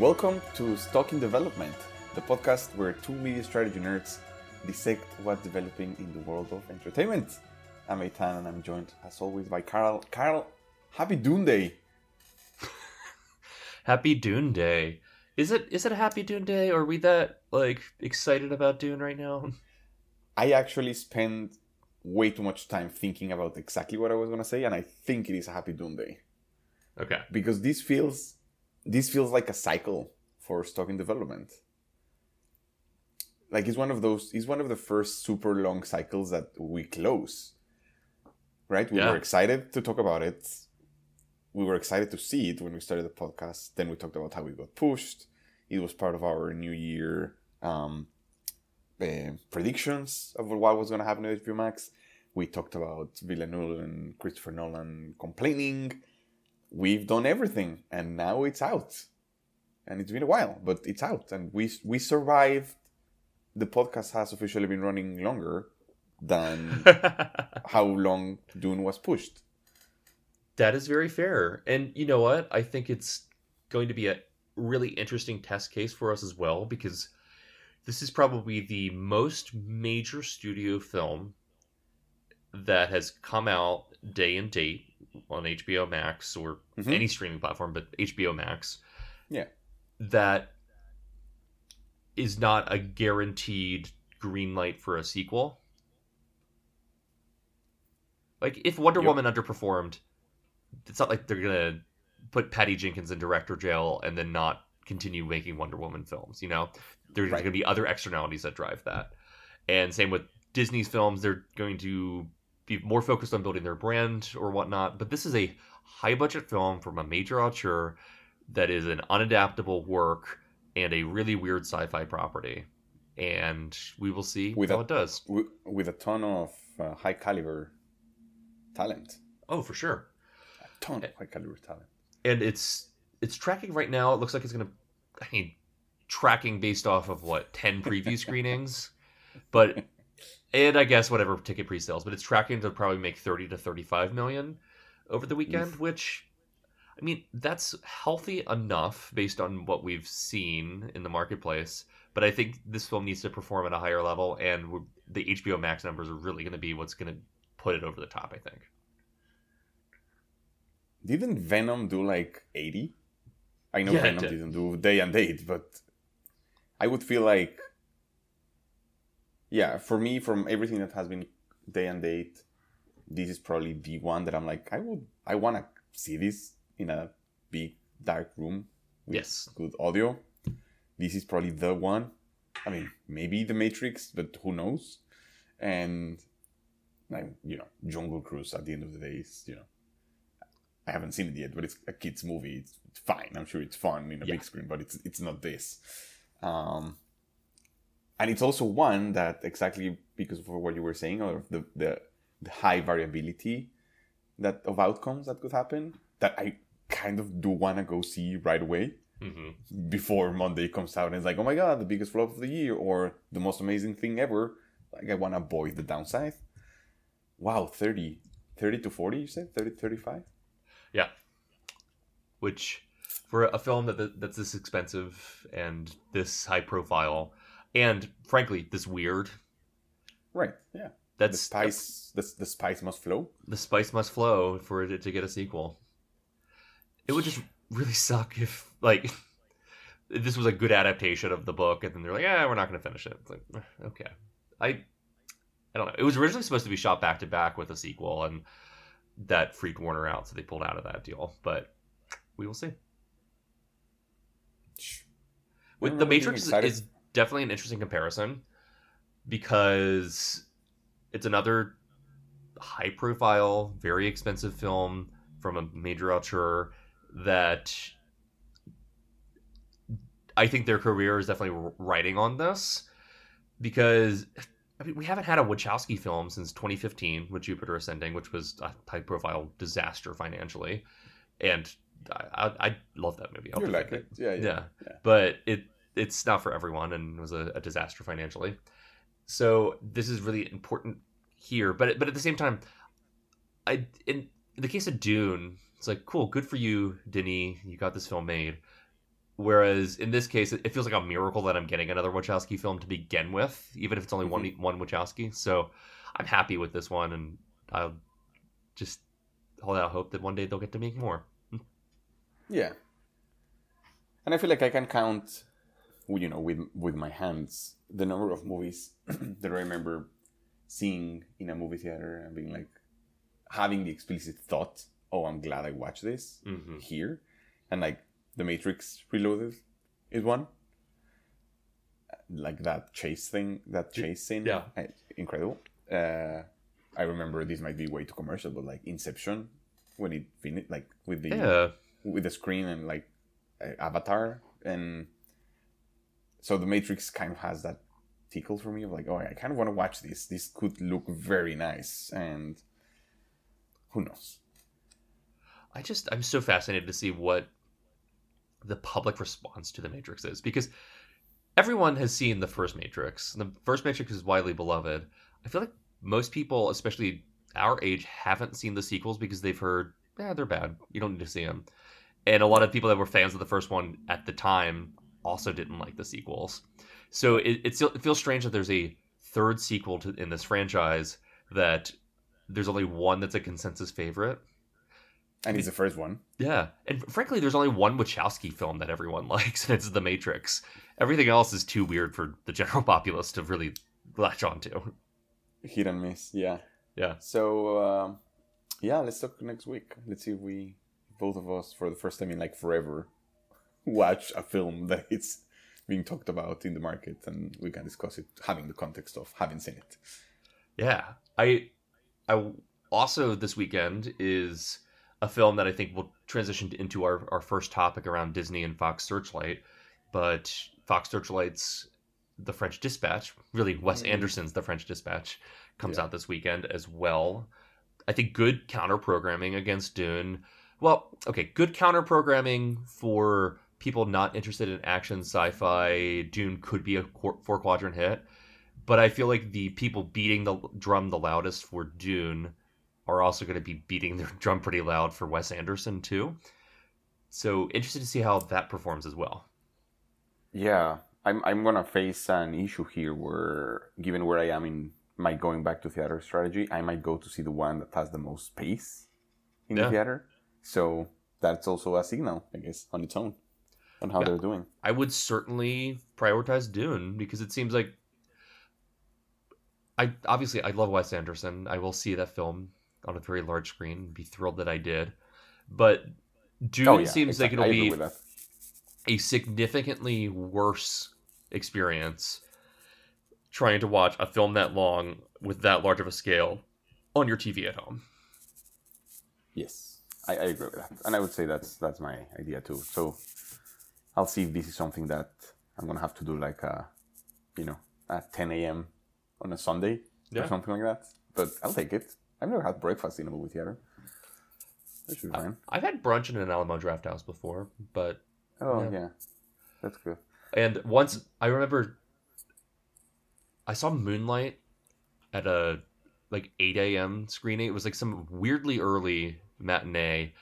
Welcome to Stuck in Development, the podcast where two media strategy nerds dissect what's developing in the world of entertainment. I'm Eitan and I'm joined as always by Carl. Carl, happy Dune Day! happy Dune Day. Is it is it a happy Dune Day or are we that like excited about Dune right now? I actually spent way too much time thinking about exactly what I was gonna say, and I think it is a happy Dune Day. Okay. Because this feels this feels like a cycle for Stuck in Development. Like it's one of those it's one of the first super long cycles that we close. Right? We Yeah. were excited to talk about it. We were excited to see it when we started the podcast. Then we talked about how we got pushed. It was part of our new year um, uh, predictions of what was going to happen with HBO Max. We talked about Villeneuve and Christopher Nolan complaining. We've done everything, and now it's out. And it's been a while, but it's out, and we we survived. The podcast has officially been running longer than how long Dune was pushed. that is very fair. And you know what? I think it's going to be a really interesting test case for us as well because this is probably the most major studio film that has come out day and date on HBO Max or Mhm. any streaming platform, but HBO Max. Yeah. That is not a guaranteed green light for a sequel. Like if Wonder Yep. Woman underperformed, it's not like they're gonna put Patty Jenkins in director jail and then not continue making Wonder Woman films. You know, there's Right. gonna be other externalities that drive that. And same with Disney's films; they're going to be more focused on building their brand or whatnot. But this is a high budget film from a major auteur that is an unadaptable work and a really weird sci-fi property. And we will see With how a- it does. With a ton of uh, high caliber talent. Oh, for sure. A ton of high caliber talent. and it's it's tracking right now. It looks like it's gonna. I mean, tracking based off of what ten preview screenings, but and I guess whatever ticket pre-sales, but it's tracking to probably make thirty to thirty-five million over the weekend, which. I mean, that's healthy enough based on what we've seen in the marketplace. But I think this film needs to perform at a higher level, and the HBO Max numbers are really going to be what's going to put it over the top. I think. Didn't Venom do like 80? I know Yeah, Venom did. didn't do day and date, but I would feel like, yeah, for me, from everything that has been day and date, this is probably the one that I'm like, I would, I want to see this in a big dark room with Yes. good audio. This is probably the one. I mean, maybe The Matrix, but who knows? And, like, you know, Jungle Cruise at the end of the day is, you know, I haven't seen it yet, but it's a kids movie. It's, it's fine. I'm sure it's fun in a Yeah. big screen, but it's it's not this. Um, and it's also one that exactly because of what you were saying, or the the, the high variability that of outcomes that could happen, that I kind of do want to go see right away hmm before Monday comes out and it's like, oh my god, the biggest flop of the year or the most amazing thing ever. Like I want to avoid the downside. Wow, 30, 30 to 40, you said? 30 35? Yeah. Which, for a film that- that's this expensive and this high profile, and frankly this weird, Right, yeah. that's the spice, the, the spice must flow. the spice must flow for it to get a sequel. It would just really suck if like this was a good adaptation of the book, and then they're like, "Yeah, we're not going to finish it." It's like, "Eh, okay, I, I don't know. It was originally supposed to be shot back to back with a sequel, and that freaked Warner out, so they pulled out of that deal. But we will see. With the Matrix is definitely an interesting comparison because it's another high profile, very expensive film from a major auteur that I think their career is definitely riding on this because I mean we haven't had a Wachowski film since 2015 with Jupiter Ascending, which was a high profile disaster financially, and I, I, I love that movie. I'll You like it? Yeah, yeah. yeah. yeah. But it it's not for everyone and was a, a disaster financially. So this is really important here. But but at the same time, I in the case of Dune, it's like cool, good for you, Denis. You got this film made. Whereas in this case, it it feels like a miracle that I'm getting another Wachowski film to begin with, even if it's only one mm-hmm. one Wachowski. So I'm happy with this one, and I'll just hold out hope that one day they'll get to make more. Yeah. And I feel like I can count, you know, with with my hands the number of movies that I remember seeing in a movie theater and being like having the explicit thought, "Oh, I'm glad I watched this Mm-hmm. here," and like The Matrix Reloaded is one. Like that chase thing, that chase scene, Yeah. incredible. Uh, I remember this might be way too commercial, but like Inception, when it finished, like with the Yeah, with the screen and like uh, Avatar, and so the Matrix kind of has that tickle for me of like, oh, I kind of want to watch this. This could look very nice, and who knows? I just I'm so fascinated to see what the public response to the Matrix is because everyone has seen the first Matrix. The first Matrix is widely beloved. I feel like most people, especially our age, haven't seen the sequels because they've heard, yeah, they're bad. You don't need to see them. And a lot of people that were fans of the first one at the time also didn't like the sequels. So it, it, still, it feels strange that there's a third sequel to in this franchise that there's only one that's a consensus favorite. And it's the first one. Yeah, and frankly, there's only one Wachowski film that everyone likes, and it's The Matrix. Everything else is too weird for the general populace to really latch onto. Hit and miss, yeah. Yeah. So um, yeah, let's talk next week. Let's see if we both of us, for the first time in like forever, watch a film that it's being talked about in the market, and we can discuss it, having the context of having seen it. Yeah, I, I also this weekend is a film that I think will transition into our our first topic around Disney and Fox Searchlight, but Fox Searchlight's The French Dispatch, really Wes Mm. Anderson's The French Dispatch, comes Yeah. out this weekend as well. I think good counter programming against Dune. Well, okay, good counter programming for people not interested in action sci-fi. Dune could be a four quadrant hit, but I feel like the people beating the drum the loudest for Dune are also going to be beating their drum pretty loud for Wes Anderson too. So interested to see how that performs as well. Yeah, I'm I'm gonna face an issue here where, given where I am in my going back to theater strategy, I might go to see the one that has the most space in Yeah. the theater. So that's also a signal, I guess, on its own, on how Yeah. they're doing. I would certainly prioritize Dune because it seems like I obviously I love Wes Anderson. I will see that film on a very large screen and be thrilled that I did. But Dune oh yeah, seems like it'll be a significantly worse experience trying to watch a film that long with that large of a scale on your TV at home. Yes, I, I agree with that, and I would say that's that's my idea too. So I'll see if this is something that I'm gonna have to do, like a, you know, at 10 a.m. on a Sunday Yeah. or something like that. But I'll take it. I've never had breakfast in a movie theater. That should be fine. I've had brunch in an Alamo Drafthouse before, but Oh Yeah. yeah, that's good. And once I remember, I saw Moonlight at a like 8 a.m. screening. It was like some weirdly early matinee,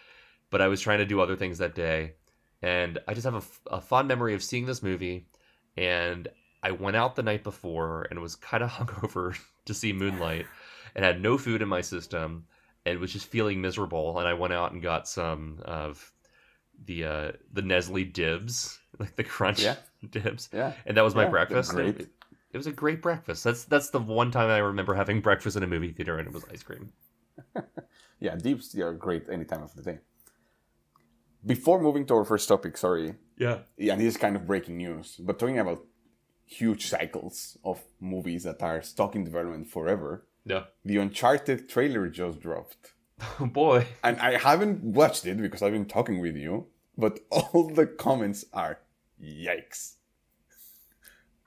but I was trying to do other things that day. And I just have a, a fond memory of seeing this movie. And I went out the night before and was kind of hungover to see Moonlight and had no food in my system and was just feeling miserable. And I went out and got some of the uh, the Nestle dibs, like the crunch Yeah. dibs, Yeah, and that was my Yeah, breakfast. great. It, it was a great breakfast. That's that's the one time I remember having breakfast in a movie theater, and it was ice cream. yeah. Deeps they are great any time of the day. Before moving to our first topic, sorry, Yeah, yeah, this is kind of breaking news, but talking about huge cycles of movies that are stuck in development forever, yeah. the Uncharted trailer just dropped. Oh boy. And I haven't watched it because I've been talking with you, but all the comments are yikes.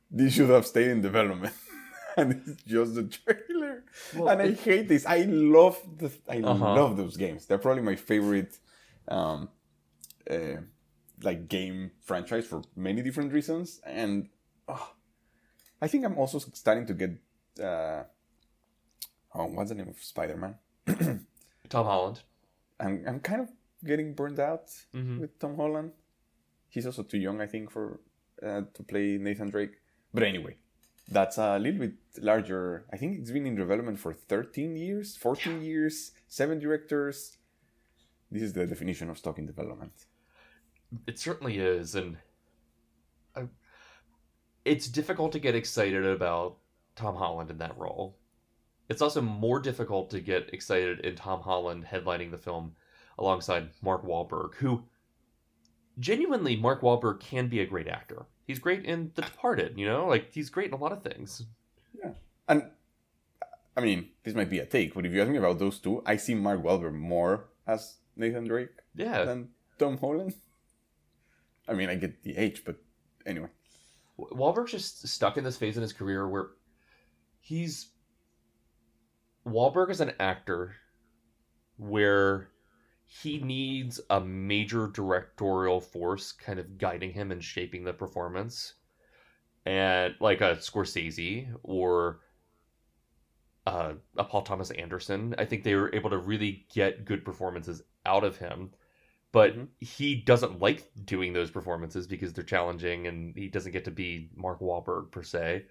This should have stayed in development. and it's just a trailer. Well, and I hate this. I love the I Uh-huh. love those games. They're probably my favorite um uh, like game franchise for many different reasons. And oh, I think I'm also starting to get uh oh what's the name of Spider-Man? Tom Holland. I'm I'm kind of getting burned out hmm with Tom Holland. he's also too young, I think, for uh, to play Nathan Drake. But anyway, that's a little bit larger. I think it's been in development for 13 years, 14 years, seven directors. This is the definition of Stuck in Development. It certainly is, and I, it's difficult to get excited about Tom Holland in that role. It's also more difficult to get excited in Tom Holland headlining the film alongside Mark Wahlberg, who genuinely Mark Wahlberg can be a great actor. He's great in The Departed, you know, like he's great in a lot of things. Yeah, and I mean, this might be a take, but if you ask me about those two, I see Mark Wahlberg more as Nathan Drake Yeah, than Tom Holland. I mean, I get the H, but anyway. Wahlberg's just stuck in this phase in his career where he's Wahlberg is an actor where he needs a major directorial force kind of guiding him and shaping the performance. And like a Scorsese or uh, a Paul Thomas Anderson, I think they were able to really get good performances out of him. But Mhm. he doesn't like doing those performances because they're challenging and he doesn't get to be Mark Wahlberg per se.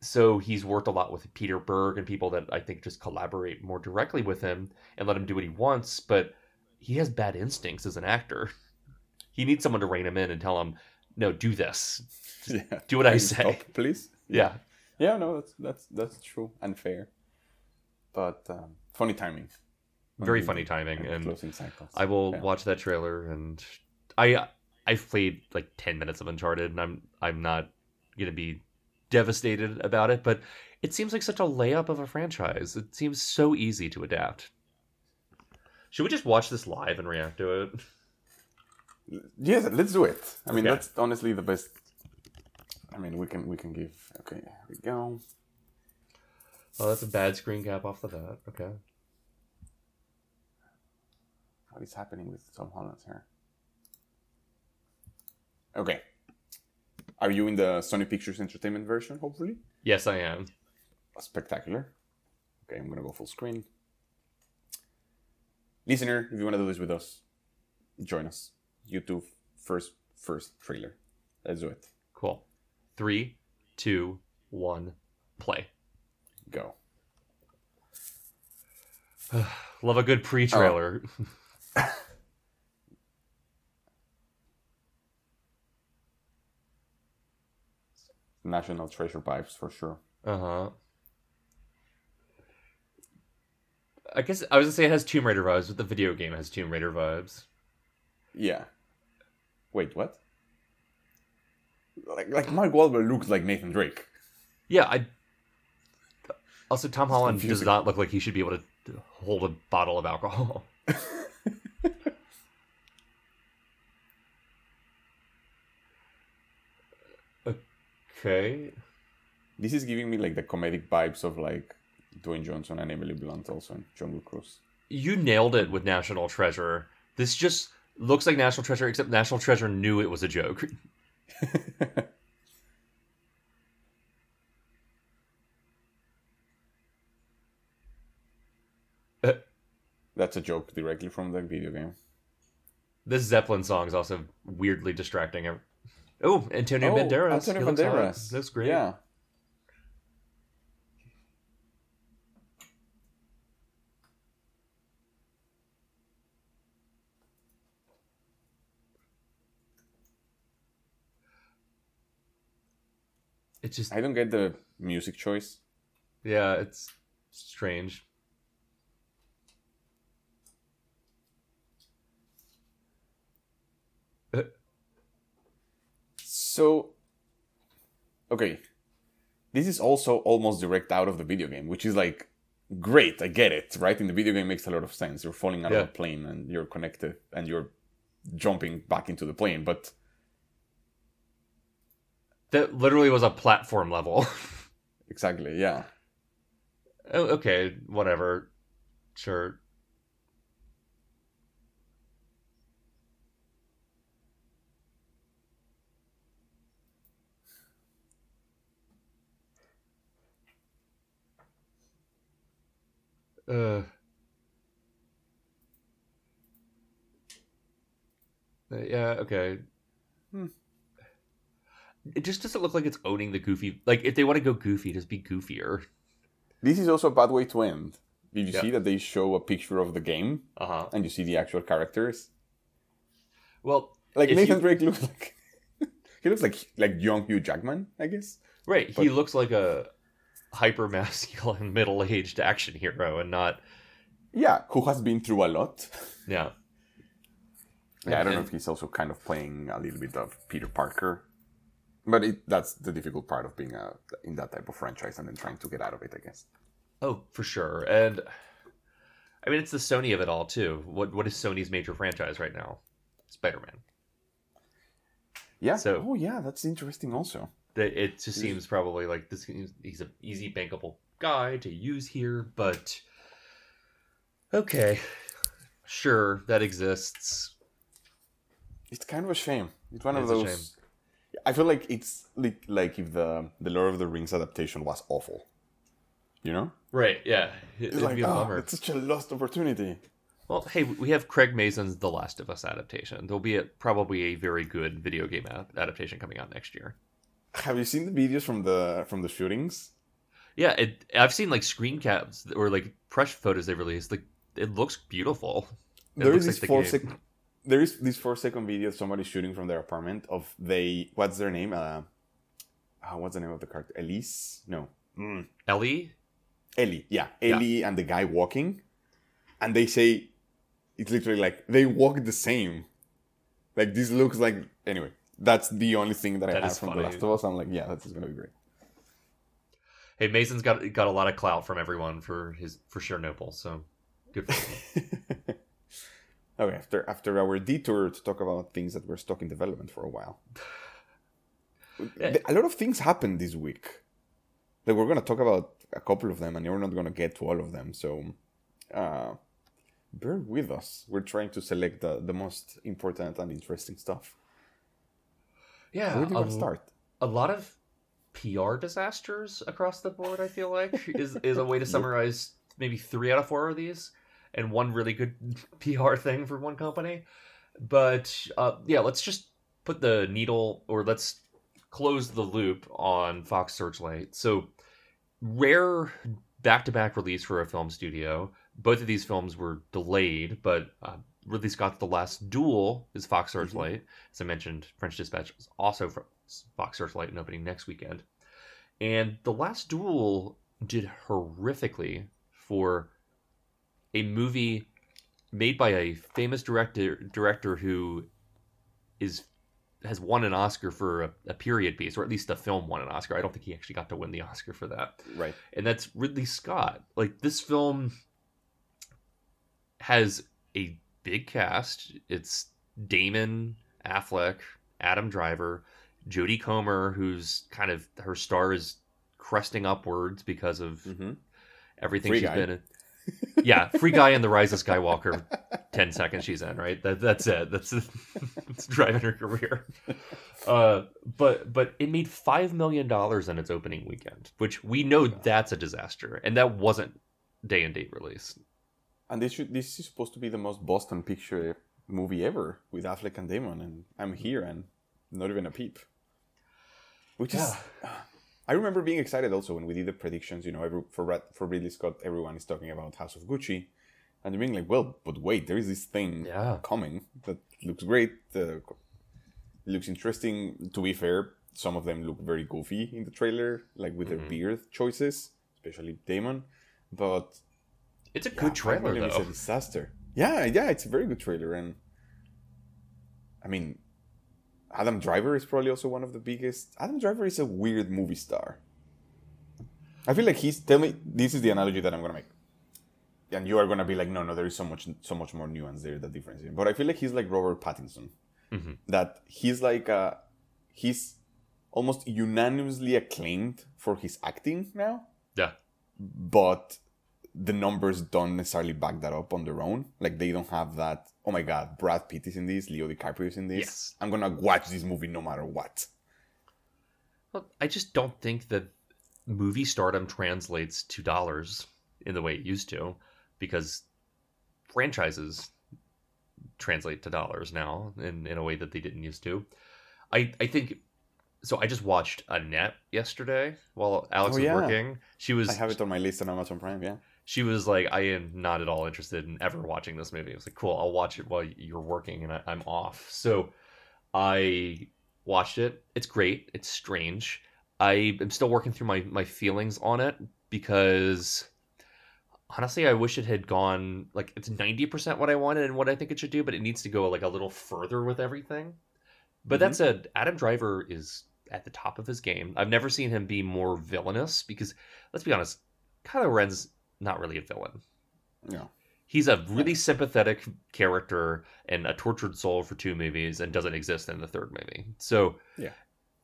So he's worked a lot with Peter Berg and people that I think just collaborate more directly with him and let him do what he wants, but he has bad instincts as an actor. He needs someone to rein him in and tell him, "No, do this. Yeah. Do what I say." stop, please. Yeah, Yeah, no, that's that's that's true and fair. But um, funny timing. Very funny timing, and. I will Yeah. watch that trailer. And I i've played like ten minutes of Uncharted, and I'm I'm not gonna be devastated about it, but it seems like such a layup of a franchise. It seems so easy to adapt. Should we just watch this live and react to it? Yes, let's do it. I mean, Okay. that's honestly the best. I mean, we can we can give. Okay, here we go. Oh, that's a bad screen cap off the bat. Okay. What is happening with Tom Holland here? Okay. Are you in the Sony Pictures Entertainment version? Hopefully, Yes, I am. spectacular. Okay, I'm gonna go full screen. Listener, if you wanna do this with us, join us. YouTube first first trailer. Let's do it. Cool. Three, two, one, play. Go. Love a good pre-trailer. Oh. National Treasure vibes for sure. Uh huh. I guess I was gonna say it has Tomb Raider vibes, but the video game has Tomb Raider vibes. Yeah. Wait, what? Like, like Mark Wahlberg looks like Nathan Drake. Yeah, I. Also, Tom Holland does not look like he should be able to hold a bottle of alcohol. okay. This is giving me like the comedic vibes of like Dwayne Johnson and Emily Blunt also in Jungle Cruise. You nailed it with National Treasure. This just looks like National Treasure, except National Treasure knew it was a joke. That's a joke directly from the video game. This Zeppelin song is also weirdly distracting. Oh, Antonio Banderas. Antonio looks. Banderas. That's great. Yeah. It's just I don't get the music choice. yeah, it's strange. So, okay, this is also almost direct out of the video game, which is like great. I get it, right? In the video game, makes a lot of sense. You're falling out Yeah. of a plane and you're connected and you're jumping back into the plane, but That literally was a platform level. exactly, yeah. oh, okay, whatever. Sure. Uh. Uh, Yeah, okay. hmm. It just doesn't look like it's owning the goofy. Like if they want to go goofy, just be goofier. This is also a bad way to end. Did you Yeah. see that they show a picture of the game Uh huh. and you see the actual characters? Well, Like Nathan you- Drake looks like he looks like like young Hugh Jackman, I guess. right. he looks like a hyper masculine middle aged action hero, and not Yeah, who has been through a lot. yeah. Yeah, I don't know if he's also kind of playing a little bit of Peter Parker, but it, that's the difficult part of being a, in that type of franchise and then trying to get out of it, I guess. Oh, for sure. And I mean, it's the Sony of it all too. What what is Sony's major franchise right now? Spider Man. Yeah. So- oh, yeah, that's interesting. Also, That it just seems probably like this. He's an easy bankable guy to use here, but okay, sure that exists. it's kind of a shame. It's one of It's those. I feel like it's like like if the the Lord of the Rings adaptation was awful. You know, Right? Yeah. It, it's like oh, it's such a lost opportunity. Well, hey, we have Craig Mazin's The Last of Us adaptation. There'll be a, probably a very good video game ad- adaptation coming out next year. Have you seen the videos from the from the shootings? Yeah, it, I've seen like screen caps or like press photos they released. Like it looks beautiful. It there looks is like this the four sec- There is this four second video of somebody shooting from their apartment of they what's their name uh, uh what's the name of the character elise no mm. Ellie, ellie yeah Yeah. ellie and the guy walking and they say it's literally like they walk the same like this looks like anyway that's the only thing that, That i have from funny. the last of us i'm like yeah that's gonna be great hey, Mazin's got got a lot of clout from everyone for his for Chernobyl, so good for him. okay after after our detour to talk about things that were stuck in development for a while Yeah. a lot of things happened this week like we're going to talk about a couple of them and we're not going to get to all of them so uh bear with us we're trying to select the, the most important and interesting stuff yeah, where do you want a- to start a lot of PR disasters across the board. I feel like is is a way to summarize maybe three out of four of these, and one really good PR thing for one company. But uh, yeah, let's just put the needle, or let's close the loop on Fox Searchlight. So rare back-to-back release for a film studio. Both of these films were delayed, but uh, Ridley Scott's The Last Duel is Fox Searchlight. Mm-hmm. As I mentioned, French Dispatch is also from Fox Searchlight and opening next weekend. And The Last Duel did horrifically for a movie made by a famous director director who is has won an Oscar for a, a period piece, or at least the film won an Oscar. I don't think he actually got to win the Oscar for that right and that's Ridley Scott. Like this film has a big cast. It's Damon Affleck, Adam Driver, Jodie Comer, who's kind of her star is cresting upwards because of mm-hmm. everything Free she's Guy. been in. Yeah, free guy in the Rise of Skywalker. Ten seconds she's in, right? That that's it. That's it's driving her career. Uh, but but it made five million dollars in its opening weekend, which we know that's a disaster, and that wasn't day and date release. And this should this is supposed to be the most boston picture movie ever with affleck and damon and i'm here and not even a peep which is I remember being excited also when we did the predictions. You know, every, for for Ridley Scott, everyone is talking about House of Gucci, and being like, "Well, but wait, there is this thing Yeah. coming that looks great. Uh, looks interesting. To be fair, some of them look very goofy in the trailer, like with Mhm. their beard choices, especially Damon. But It's a yeah, good trailer Million is a though. disaster. Yeah, yeah, it's a very good trailer, and I mean, Adam Driver is probably also one of the biggest. Adam Driver is a weird movie star. I feel like he's. Tell me, this is the analogy that I'm gonna make, and you are gonna be like, no, no, there is so much, so much more nuance there that difference. But I feel like he's like Robert Pattinson. Mhm. That he's like, uh, he's almost unanimously acclaimed for his acting now Yeah. but the numbers don't necessarily back that up on their own. Like they don't have that. Oh my God, Brad Pitt is in this, Leo DiCaprio is in this. Yes. I'm gonna watch this movie no matter what. Well, I just don't think that movie stardom translates to dollars in the way it used to, because franchises translate to dollars now in, in a way that they didn't used to. I I think so. I just watched Annette yesterday while Alex Oh, was yeah. working. She was I have it on my list on Amazon Prime. Yeah. She was like, I am not at all interested in ever watching this movie. I was like, cool, I'll watch it while you're working and I, I'm off. So I watched it. It's great. It's strange. I am still working through my, my feelings on it because honestly, I wish it had gone like it's 90% what I wanted and what I think it should do, but it needs to go like a little further with everything. But that Mhm. said, Adam Driver is at the top of his game. I've never seen him be more villainous because let's be honest, Kylo Ren's not really a villain. No. He's a really sympathetic character and a tortured soul for two movies and doesn't exist in the third movie. So, Yeah.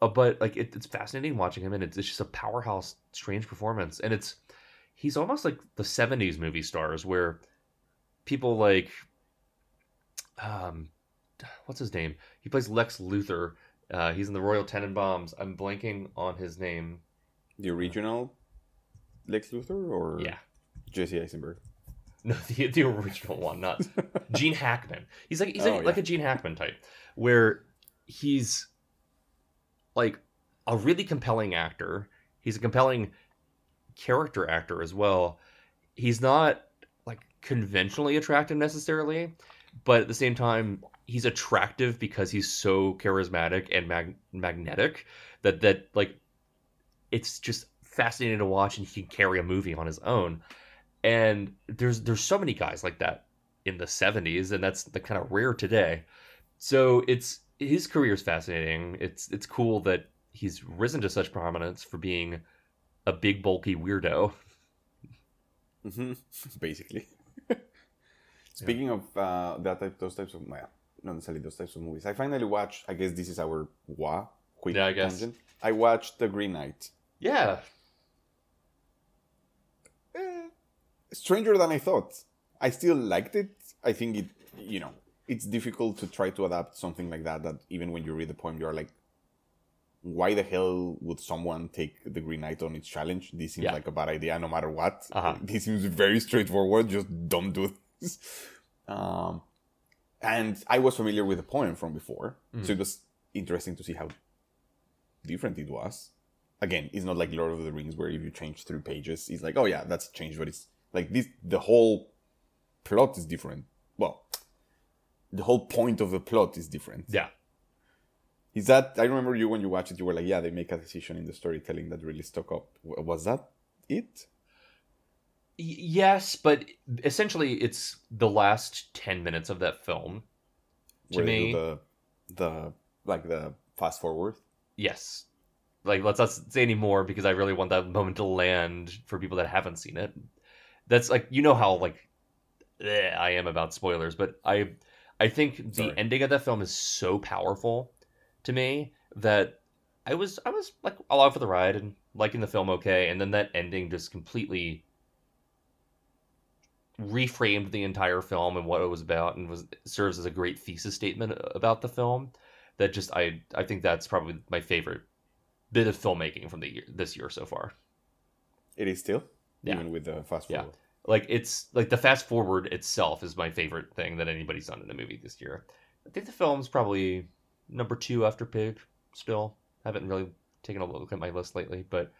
uh, but like it, it's fascinating watching him and it's, it's just a powerhouse, strange performance. And it's, he's almost like the 70s movie stars where people like, um, what's his name? He plays Lex Luthor. Uh, he's in the Royal Tenenbaums. I'm blanking on his name. The original Lex Luthor or Yeah. Jesse Eisenberg. No, the, the original one, not Gene Hackman. He's like he's Oh, like, like a Gene Hackman type, where he's like a really compelling actor. He's a compelling character actor as well. He's not like conventionally attractive necessarily, but at the same time, he's attractive because he's so charismatic and mag- magnetic that that like it's just fascinating to watch, and he can carry a movie on his own and there's there's so many guys like that in the 70s and that's the kind of rare today so it's his career is fascinating it's it's cool that he's risen to such prominence for being a big bulky weirdo hmm Basically. Speaking of uh, that type, those types of well, not necessarily those types of movies. I finally watched. I guess this is our wa quick Yeah, I guess. tangent. I watched The Green Knight. yeah Eh, stranger than I thought. I still liked it. I think it, you know, it's difficult to try to adapt something like that. That even when you read the poem, you're like, why the hell would someone take the Green Knight on its challenge? This seems Yeah. like a bad idea, no matter what. Uh-huh. This seems very straightforward. Just don't do this. Um, and I was familiar with the poem from before, Mm. so it was interesting to see how different it was. Again, it's not like Lord of the Rings where if you change three pages, it's like, oh yeah, that's changed, but it's like this. The whole plot is different. Well, the whole point of the plot is different. yeah Is that I remember you when you watched it, you were like, yeah, they make a decision in the storytelling that really stuck up. Was that it? Y- yes but essentially it's the last 10 minutes of that film to Where me the the like the fast forward. yes like let's not say any more because i really want that moment to land for people that haven't seen it that's like you know how like i am about spoilers but i i think the Sorry. ending of that film is so powerful to me that i was i was like along for the ride and liking the film okay and then that ending just completely reframed the entire film and what it was about and was serves as a great thesis statement about the film that just i i think that's probably my favorite bit of filmmaking from the year this year so far It is still, Yeah. even with the fast forward. Yeah. like it's like the fast forward itself is my favorite thing that anybody's done in a movie this year i think the film's probably number two after pig still haven't really taken a look at my list lately but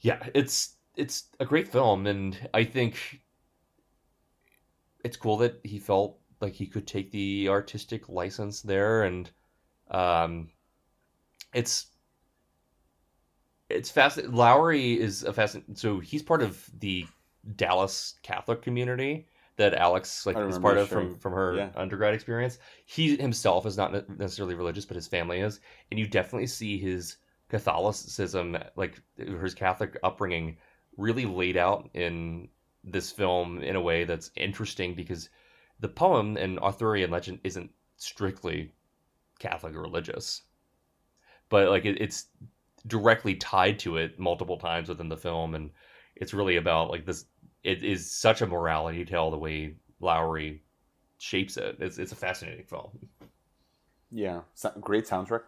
yeah it's it's a great film and i think it's cool that he felt like he could take the artistic license there and um it's it's fascinating Lowery is a fascinating so he's part of the dallas catholic community that alex like is part of sharing- from from her yeah. undergrad experience. He himself is not necessarily religious but his family is and you definitely see his catholicism like his catholic upbringing really laid out in this film in a way that's interesting because the poem and Arthurian legend isn't strictly Catholic or religious, but like it, it's directly tied to it multiple times within the film, and it's really about like this. It is such a morality tale the way Lowery shapes it. It's it's a fascinating film. Yeah, great soundtrack.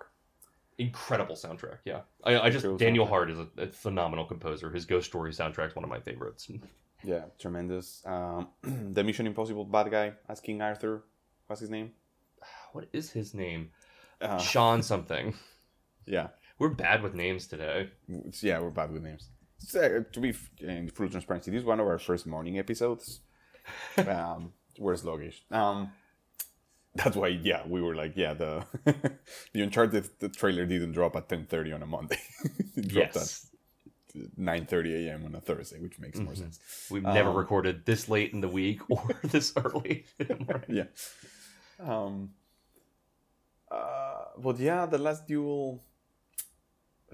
Incredible soundtrack. Yeah, I, I just Cool Daniel soundtrack. Hart is a, a phenomenal composer. His Ghost Story soundtrack is one of my favorites. Yeah, tremendous. Um, the Mission Impossible bad guy as King Arthur. What's his name? What is his name? Uh, Sean something. yeah, We're bad with names today. Yeah, we're bad with names. So, uh, to be in full transparency, this is one of our first morning episodes. um, we're sluggish. Um, that's why, yeah, we were like, yeah, the the Uncharted the trailer didn't drop at ten thirty on a Monday. it dropped Yes. at nine thirty a.m. on a Thursday, which makes more Mhm. sense. We've never Um, recorded this late in the week or this early. in the morning. yeah. Um. Uh, but yeah, the last duel.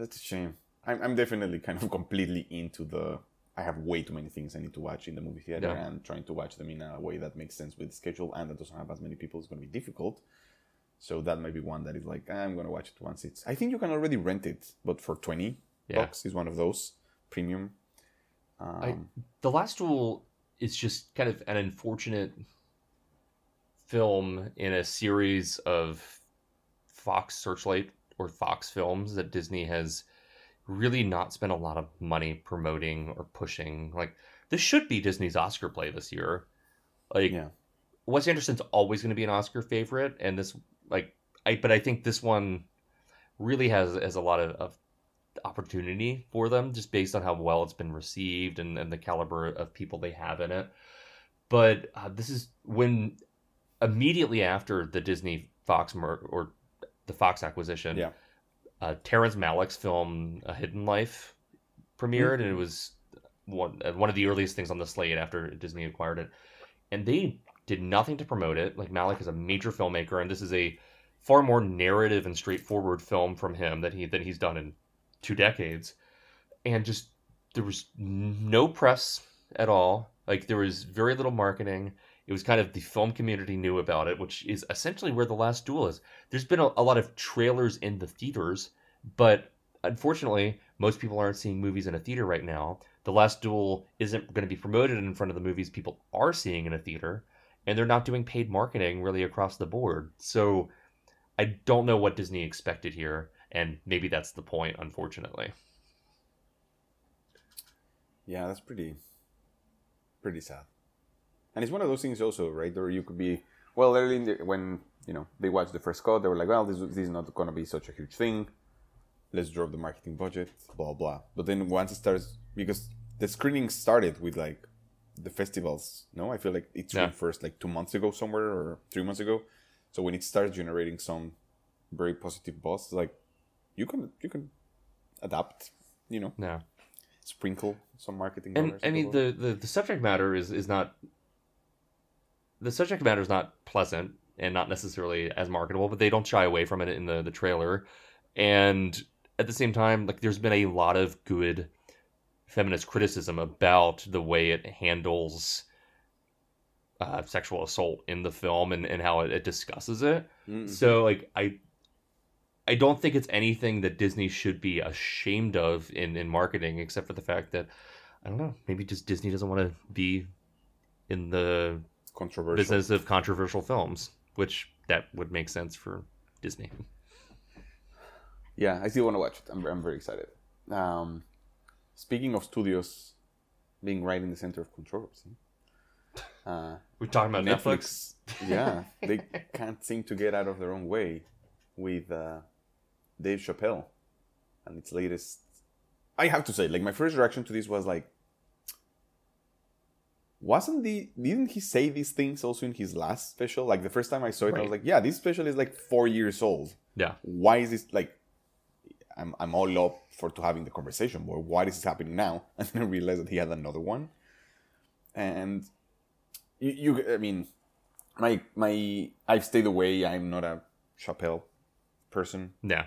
That's a shame. I'm, I'm definitely kind of completely into the. I have way too many things I need to watch in the movie theater, Yeah. and trying to watch them in a way that makes sense with the schedule and that doesn't have as many people is going to be difficult. So that might be one that is like I'm going to watch it once. It's. I think you can already rent it, but for twenty Yeah. bucks is one of those premium. Um, The Last Duel is just kind of an unfortunate film in a series of Fox Searchlight or Fox films that Disney has really not spent a lot of money promoting or pushing. Like this should be Disney's Oscar play this year. Like Yeah. Wes Anderson's always going to be an Oscar favorite, and this like I but I think this one really has has a lot of, of opportunity for them just based on how well it's been received and, and the caliber of people they have in it. But uh, this is when immediately after the Disney Fox mer- or the Fox acquisition, Yeah. uh, Terrence Malick's film A Hidden Life premiered, and it was one uh, one of the earliest things on the slate after Disney acquired it. And they did nothing to promote it. Like Malick is a major filmmaker, and this is a far more narrative and straightforward film from him that he that he's done in two decades. And just there was no press at all. Like there was very little marketing. It was kind of the film community knew about it, which is essentially where the last duel is. There's been a, a lot of trailers in the theaters, but unfortunately, most people aren't seeing movies in a theater right now. The Last Duel isn't going to be promoted in front of the movies people are seeing in a theater, and they're not doing paid marketing really across the board. So I don't know what Disney expected here, and maybe that's the point, unfortunately. Yeah, that's pretty, pretty sad. And it's one of those things also, right? Or you could be well early in the, when you know they watched the first cut, they were like, "Well, this, this is not going to be such a huge thing. Let's drop the marketing budget, blah blah." But then once it starts, because the screening started with like the festivals. No, I feel like it's Yeah. first like two months ago somewhere or three months ago. So when it starts generating some very positive buzz, like you can you can adapt, you know, No. sprinkle some marketing. and I mean the, the the subject matter is is not the subject matter is not pleasant and not necessarily as marketable, but they don't shy away from it in the the trailer. And at the same time, like there's been a lot of good feminist criticism about the way it handles uh, sexual assault in the film and, and how it, it discusses it. Mm, So like I I don't think it's anything that Disney should be ashamed of in, in marketing, except for the fact that I don't know, maybe just Disney doesn't want to be in the controversial. business of controversial films, which that would make sense for Disney. Yeah, I still want to watch it. I'm, I'm very excited. Um, speaking of studios being right in the center of controversy, uh, We're talking about Netflix. Netflix, yeah, they can't seem to get out of their own way with uh, Dave Chappelle and its latest. I have to say, like my first reaction to this was like, wasn't the didn't he say these things also in his last special? Like the first time I saw it, I was like, yeah, this special is like four years old. Yeah. Why is this like? I'm I'm all up for to having the conversation, but why is this happening now? And then I realized that he had another one, and you, you I mean, my my I've stayed away. I'm not a Chappelle person. Yeah.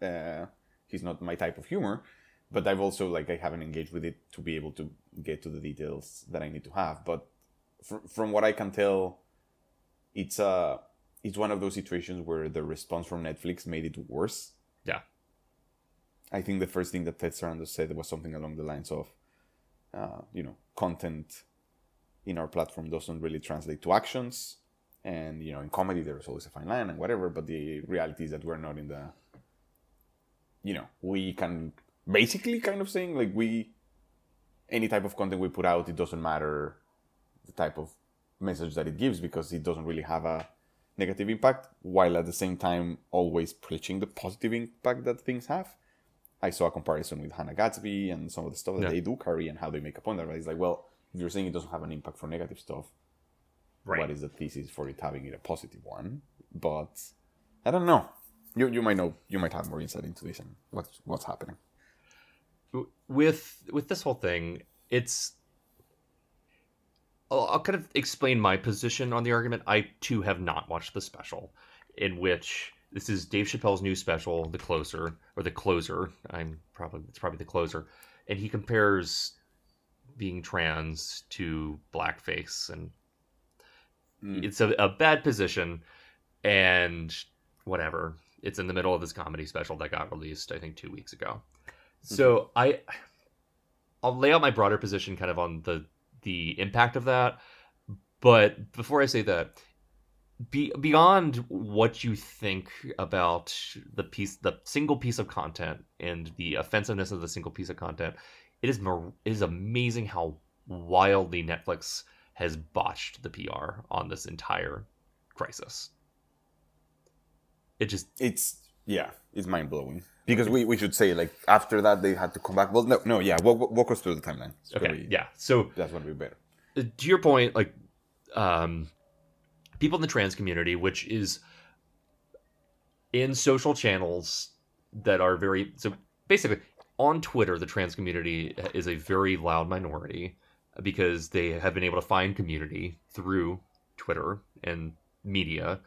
Uh, he's not my type of humor, but I've also like I haven't engaged with it to be able to get to the details that I need to have. But fr- from what I can tell, it's uh it's one of those situations where the response from Netflix made it worse. Yeah. I think the first thing that Ted Sarandos said was something along the lines of, uh, you know, content in our platform doesn't really translate to actions. And, you know, in comedy, there's always a fine line and whatever, but the reality is that we're not in the, you know, we can basically kind of saying like we, any type of content we put out, it doesn't matter the type of message that it gives because it doesn't really have a negative impact while at the same time always preaching the positive impact that things have. I saw a comparison with Hannah Gadsby and some of the stuff that Yeah. they do carry and how they make a point. That it's like, well, if you're saying it doesn't have an impact for negative stuff, what is the thesis for it having it a positive one? But I don't know. You you might know. You might have more insight into this and what's what's happening. With with this whole thing, it's I'll, I'll kind of explain my position on the argument. I too have not watched the special, in which this is Dave Chappelle's new special, The Closer or The Closer. I'm probably it's probably The Closer, and he compares being trans to blackface, and Mm. it's a, a bad position, and whatever. It's in the middle of this comedy special that got released, I think, two weeks ago. So I, I'll lay out my broader position, kind of on the the impact of that. But before I say that, be, beyond what you think about the piece, the single piece of content, and the offensiveness of the single piece of content, it is it is amazing how wildly Netflix has botched the PR on this entire crisis. It just It's yeah, it's mind blowing because we, we should say like after that they had to come back. Well, no, no, yeah. Walk, walk us through the timeline. Okay, yeah. So that's gonna be better. uh, to your point, like um, people in the trans community, which is in social channels that are very so basically on Twitter, the trans community is a very loud minority because they have been able to find community through Twitter and media,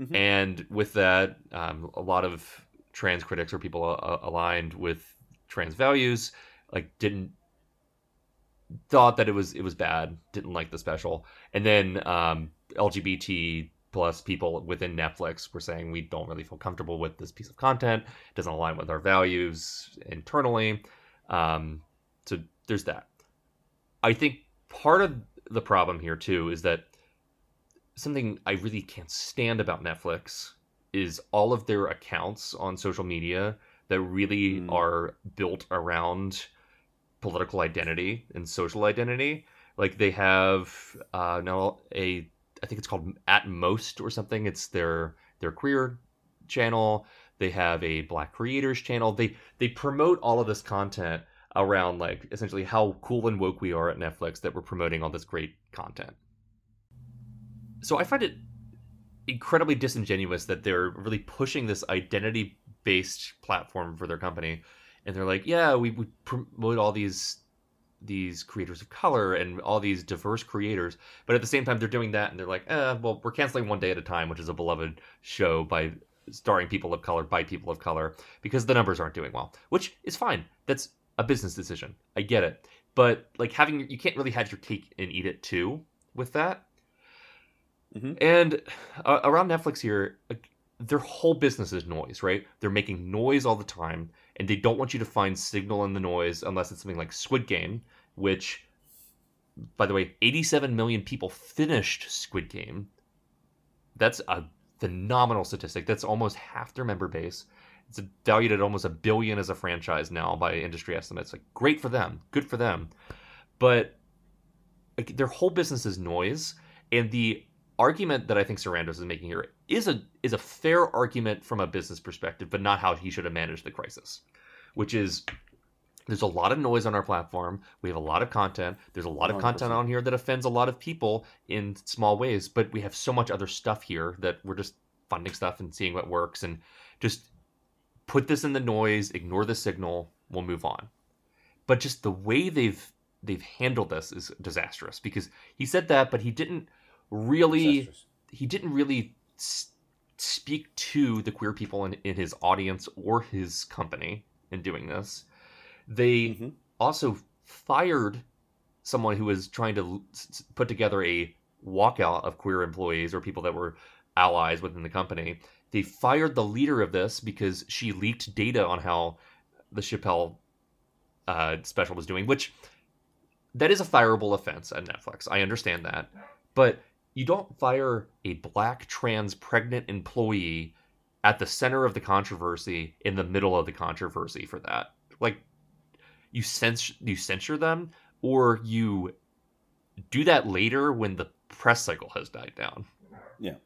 Mhm. and with that, um, a lot of trans critics or people uh, aligned with trans values like didn't thought that it was it was bad, didn't like the special, and then um, LGBT plus people within Netflix were saying we don't really feel comfortable with this piece of content, it doesn't align with our values internally. Um, so there's that. I think part of the problem here too is that something I really can't stand about Netflix is all of their accounts on social media that really Mm. are built around political identity and social identity. Like they have uh, now a I think it's called At Most or something. It's their their queer channel. They have a Black creators channel. They they promote all of this content around like essentially how cool and woke we are at Netflix that we're promoting all this great content. So I find it incredibly disingenuous that they're really pushing this identity based platform for their company. And they're like yeah we, we promote all these these creators of color and all these diverse creators. But at the same time they're doing that and they're like eh, well we're canceling one day at a time which is a beloved show by starring people of color by people of color because the numbers aren't doing well which is fine. That's a business decision. I get it. But like having you can't really have your cake and eat it too with that Mhm. and uh, around netflix here their whole business is noise right? They're making noise all the time and they don't want you to find signal in the noise unless it's something like squid game which by the way 87 million people finished squid game. That's a phenomenal statistic. That's almost half their member base. It's valued at almost a billion as a franchise now by industry estimates. Like great for them. Good for them. But like, their whole business is noise and the argument that I think Sarandos is making here is a is a fair argument from a business perspective, but not how he should have managed the crisis. Which is there's a lot of noise on our platform. We have a lot of content. There's a lot of content 100%. on here that offends a lot of people in small ways, but we have so much other stuff here that we're just funding stuff and seeing what works and just put this in the noise, ignore the signal, we'll move on. But just the way they've they've handled this is disastrous because he said that, but he didn't really he didn't really s- speak to the queer people in, in his audience or his company in doing this. They Mhm. also fired someone who was trying to l- s- s- put together a walkout of queer employees or people that were allies within the company. They fired the leader of this because she leaked data on how the Chappelle uh, special was doing, which that is a fireable offense at Netflix. I understand that, but you don't fire a black trans pregnant employee at the center of the controversy in the middle of the controversy for that. Like you censure you censure them or you do that later when the press cycle has died down. Yeah.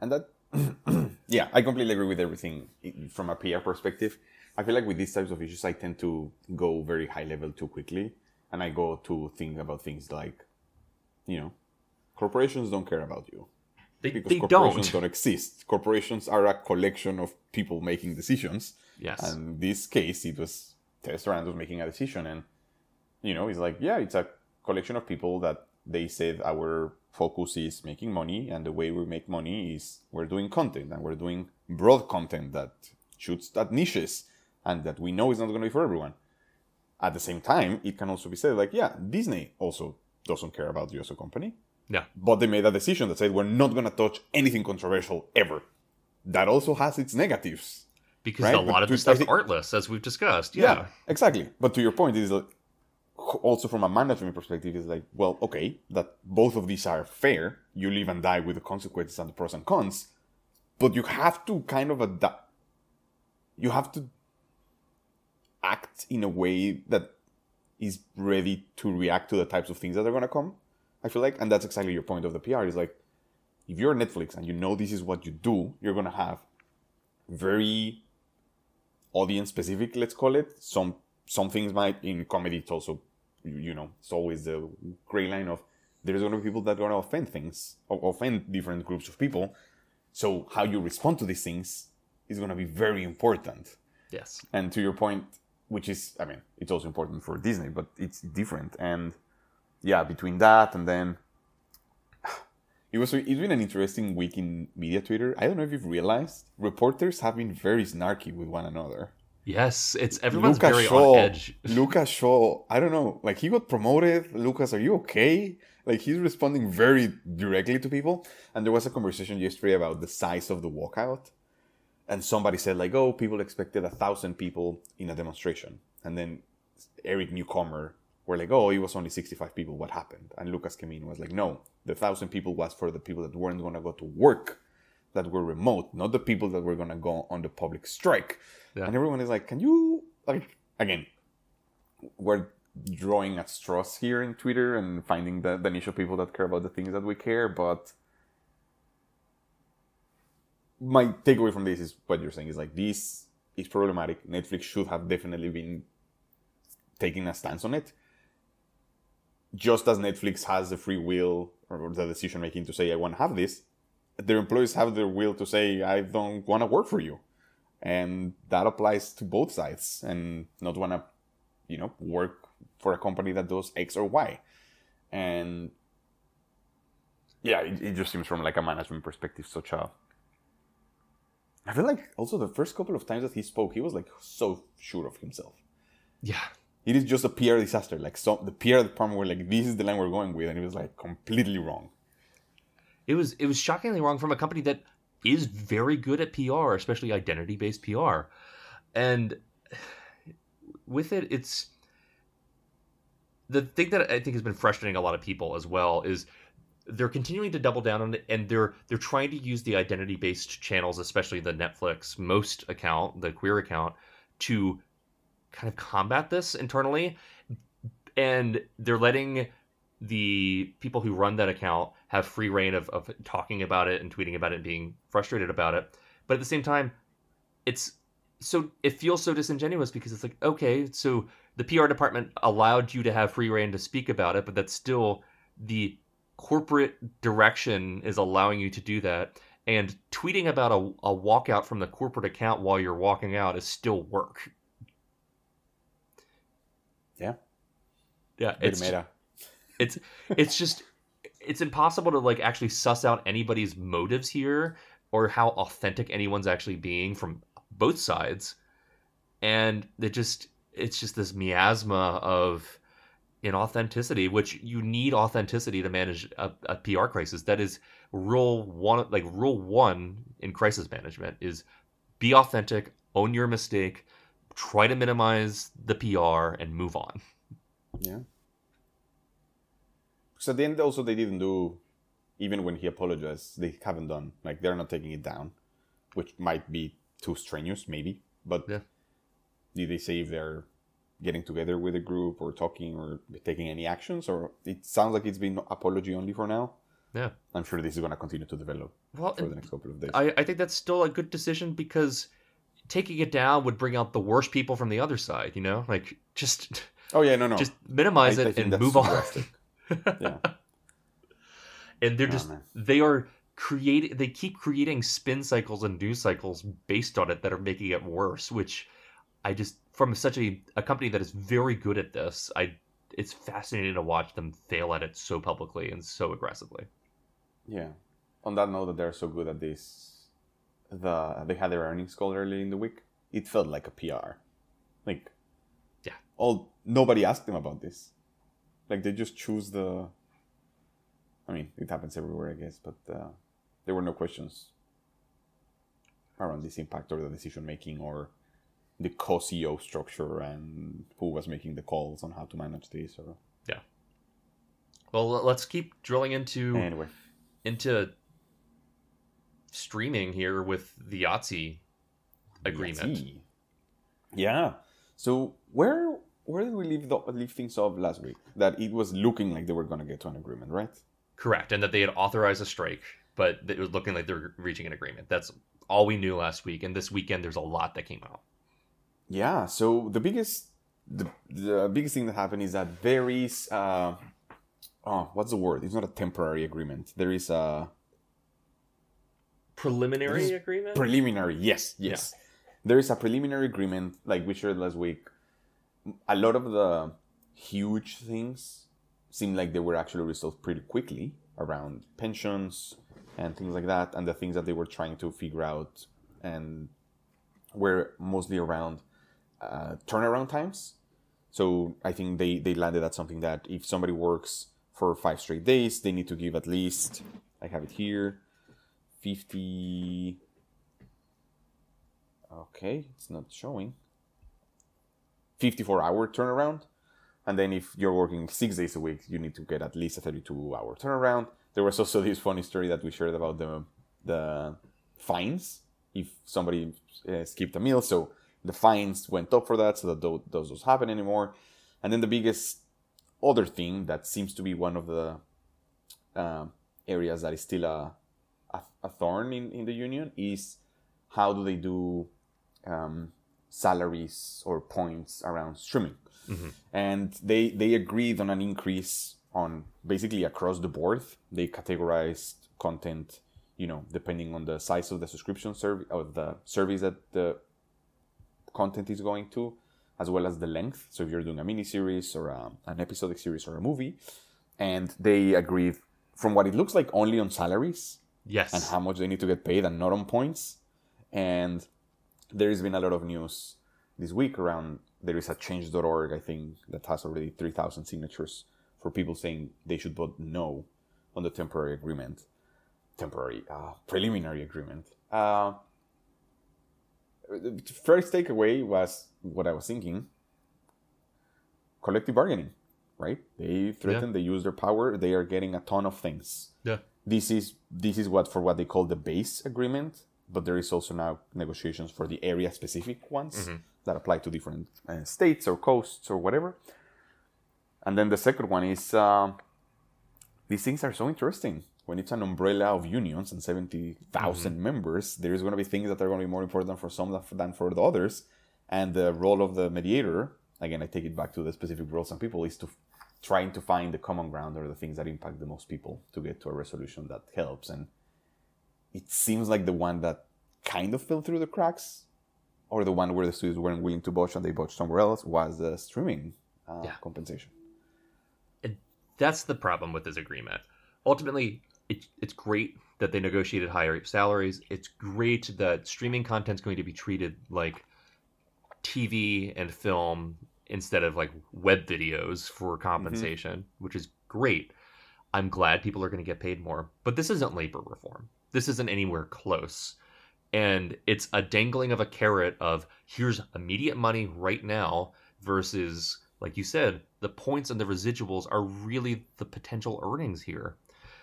And that yeah i completely agree with everything from a pr perspective i feel like with these types of issues i tend to go very high level too quickly and i go to think about things like you know corporations don't care about you. They, because they corporations don't. don't exist. Corporations are a collection of people making decisions. Yes. and in this case it was Tesseract was making a decision and you know it's like yeah it's a collection of people that they said our focus is making money and the way we make money is we're doing content and we're doing broad content that shoots at niches and that we know is not going to be for everyone. At the same time it can also be said like yeah disney also doesn't care about you as a company Yeah. but they made a decision that said we're not going to touch anything controversial ever that also has its negatives Because right, a but lot of to- the stuff's artless, as we've discussed. Yeah. exactly. But to your point, is like, also from a management perspective, is like, well, okay, that both of these are fair. You live and die with the consequences and the pros and cons, but you have to kind of adapt. You have to act in a way that is ready to react to the types of things that are going to come. I feel like, and that's exactly your point of the PR. Is like, if you're Netflix and you know this is what you do, you're going to have very audience specific let's call it some some things might in comedy it's also you you know it's always the gray line of there's going to be people that are going to offend things offend different groups of people so how you respond to these things is going to be very important Yes. and to your point which is i mean it's also important for disney but it's different and yeah between that and then it was it's been an interesting week in media twitter i don't know if you've realized reporters have been very snarky with one another Yes. It's everyone's Lucas very Shaw, on edge. Lucas Shaw, I don't know. Like he got promoted. Lucas, are you okay? Like he's responding very directly to people. And there was a conversation yesterday about the size of the walkout. And somebody said like, oh, people expected a thousand people in a demonstration. And then Eric Newcomer were like, oh, it was only 65 people. What happened? And Lucas came in and was like, no, the thousand people was for the people that weren't going to go to work, that were remote, not the people that were going to go on the public strike. Yeah. And everyone is like, can you, like, again, we're drawing at straws here in Twitter and finding the, the niche of people that care about the things that we care, but my takeaway from this is what you're saying is like this is problematic. Netflix should have definitely been taking a stance on it. Just as Netflix has the free will or the decision making to say I want to have this, their employees have the will to say I don't want to work for you, and that applies to both sides and not want to, you know, work for a company that does X or Y, and yeah, it, it just seems from like a management perspective such a I feel like also the first couple of times that he spoke, he was like so sure of himself. Yeah. It is just a PR disaster. Like so, the PR department were like, "This is the line we're going with," and it was like completely wrong. It was it was shockingly wrong from a company that is very good at PR, especially identity based PR. And with it, it's the thing that I think has been frustrating a lot of people as well is they're continuing to double down on it and they're they're trying to use the identity based channels, especially the Netflix most account, the queer account, to kind of combat this internally. And they're letting the people who run that account have free reign of, of talking about it and tweeting about it and being frustrated about it. But at the same time, it's so it feels so disingenuous because it's like, okay, so the PR department allowed you to have free reign to speak about it, but that's still the corporate direction is allowing you to do that. And tweeting about a, a walkout from the corporate account while you're walking out is still work. Yeah. Yeah. It's, it's it's just it's impossible to like actually suss out anybody's motives here or how authentic anyone's actually being from both sides. And it just it's just this miasma of inauthenticity which you need authenticity to manage a, a pr crisis. That is rule one like rule one in crisis management is be authentic own your mistake try to minimize the pr and move on Yeah. Because at the end, also they didn't do, even when he apologized, they haven't done like they're not taking it down, which might be too strenuous, maybe. But Yeah. did they say if they're getting together with a group or talking or taking any actions? Or it sounds like it's been apology only for now. Yeah. I'm sure this is going to continue to develop Well, for the next couple of days. I, I think that's still a good decision because taking it down would bring out the worst people from the other side. You know, like just oh yeah, no, no. just minimize I- I it think and move on. yeah. and they're Oh, just man. they are creating they keep creating spin cycles and news cycles based on it that are making it worse which i just from such a, a company that is very good at this i it's fascinating to watch them fail at it so publicly and so aggressively Yeah. On that note, that they're so good at this, the they had their earnings call early in the week. It felt like a PR, like Yeah. all nobody asked them about this. Like they just choose the. I mean, it happens everywhere, I guess, but uh, there were no questions around this impact or the decision making or the co-CEO structure and who was making the calls on how to manage this. Or yeah. well let's keep drilling into anyway, into streaming here with the IATSE agreement IATSE. Yeah. So where where did we leave the, leave things off last week? That it was looking like they were going to get to an agreement, right? correct and that they had authorized a strike but it was looking like they're reaching an agreement that's all we knew last week and this weekend there's a lot that came out Yeah. So the biggest the, the biggest thing that happened is that there is uh oh what's the word? It's not a temporary agreement. There is a preliminary agreement preliminary. Yes, yes. There is a preliminary agreement, like we shared last week. A lot of the huge things seem like they were actually resolved pretty quickly around pensions and things like that, and the things that they were trying to figure out and were mostly around uh, turnaround times. So I think they they landed at something that if somebody works for five straight days, they need to give at least I have it here, fifty. Okay, it's not showing. 54 hour turnaround. And then if you're working six days a week, you need to get at least a 32 hour turnaround. There was also this funny story that we shared about the the fines if somebody uh, skipped a meal. So the fines went up for that, so that those, don't happen anymore. And then the biggest other thing that seems to be one of the uh, areas that is still a, a, a thorn in, in the union is how do they do um, salaries or points around streaming. Mhm. and they they agreed on an increase on basically across the board. They categorized content you know depending on the size of the subscription service of the service that the content is going to as well as the length. So if you're doing a mini series or a, an episodic series or a movie. And they agreed from what it looks like only on salaries yes. and how much they need to get paid and not on points. And there has been a lot of news this week around there is a change.org, I think, that has already 3,000 signatures for people saying they should vote no on the temporary agreement. Temporary, uh, preliminary agreement. Uh, the first takeaway was what I was thinking collective bargaining, right? They threaten, they use their power, they are getting a ton of things yeah this is this is what for what they call the base agreement but there is also now negotiations for the area specific ones that apply to different uh, states or coasts or whatever. And then the second one is um, these things are so interesting. When it's an umbrella of unions and 70,000 members there is going to be things that are going to be more important for some than for the others. And the role of the mediator again i take it back to the specific roles and people is to trying to find the common ground or the things that impact the most people to get to a resolution that helps. And it seems like the one that kind of fell through the cracks, or the one where the studios weren't willing to botch and they botched somewhere else, was the streaming uh, Yeah. compensation. And that's the problem with this agreement. Ultimately, it, it's great that they negotiated higher salaries. It's great that streaming content is going to be treated like TV and film instead of like web videos for compensation, which is great. I'm glad people are going to get paid more. But this isn't labor reform. This isn't anywhere close. And it's a dangling of a carrot of here's immediate money right now versus, like you said, the points and the residuals are really the potential earnings here.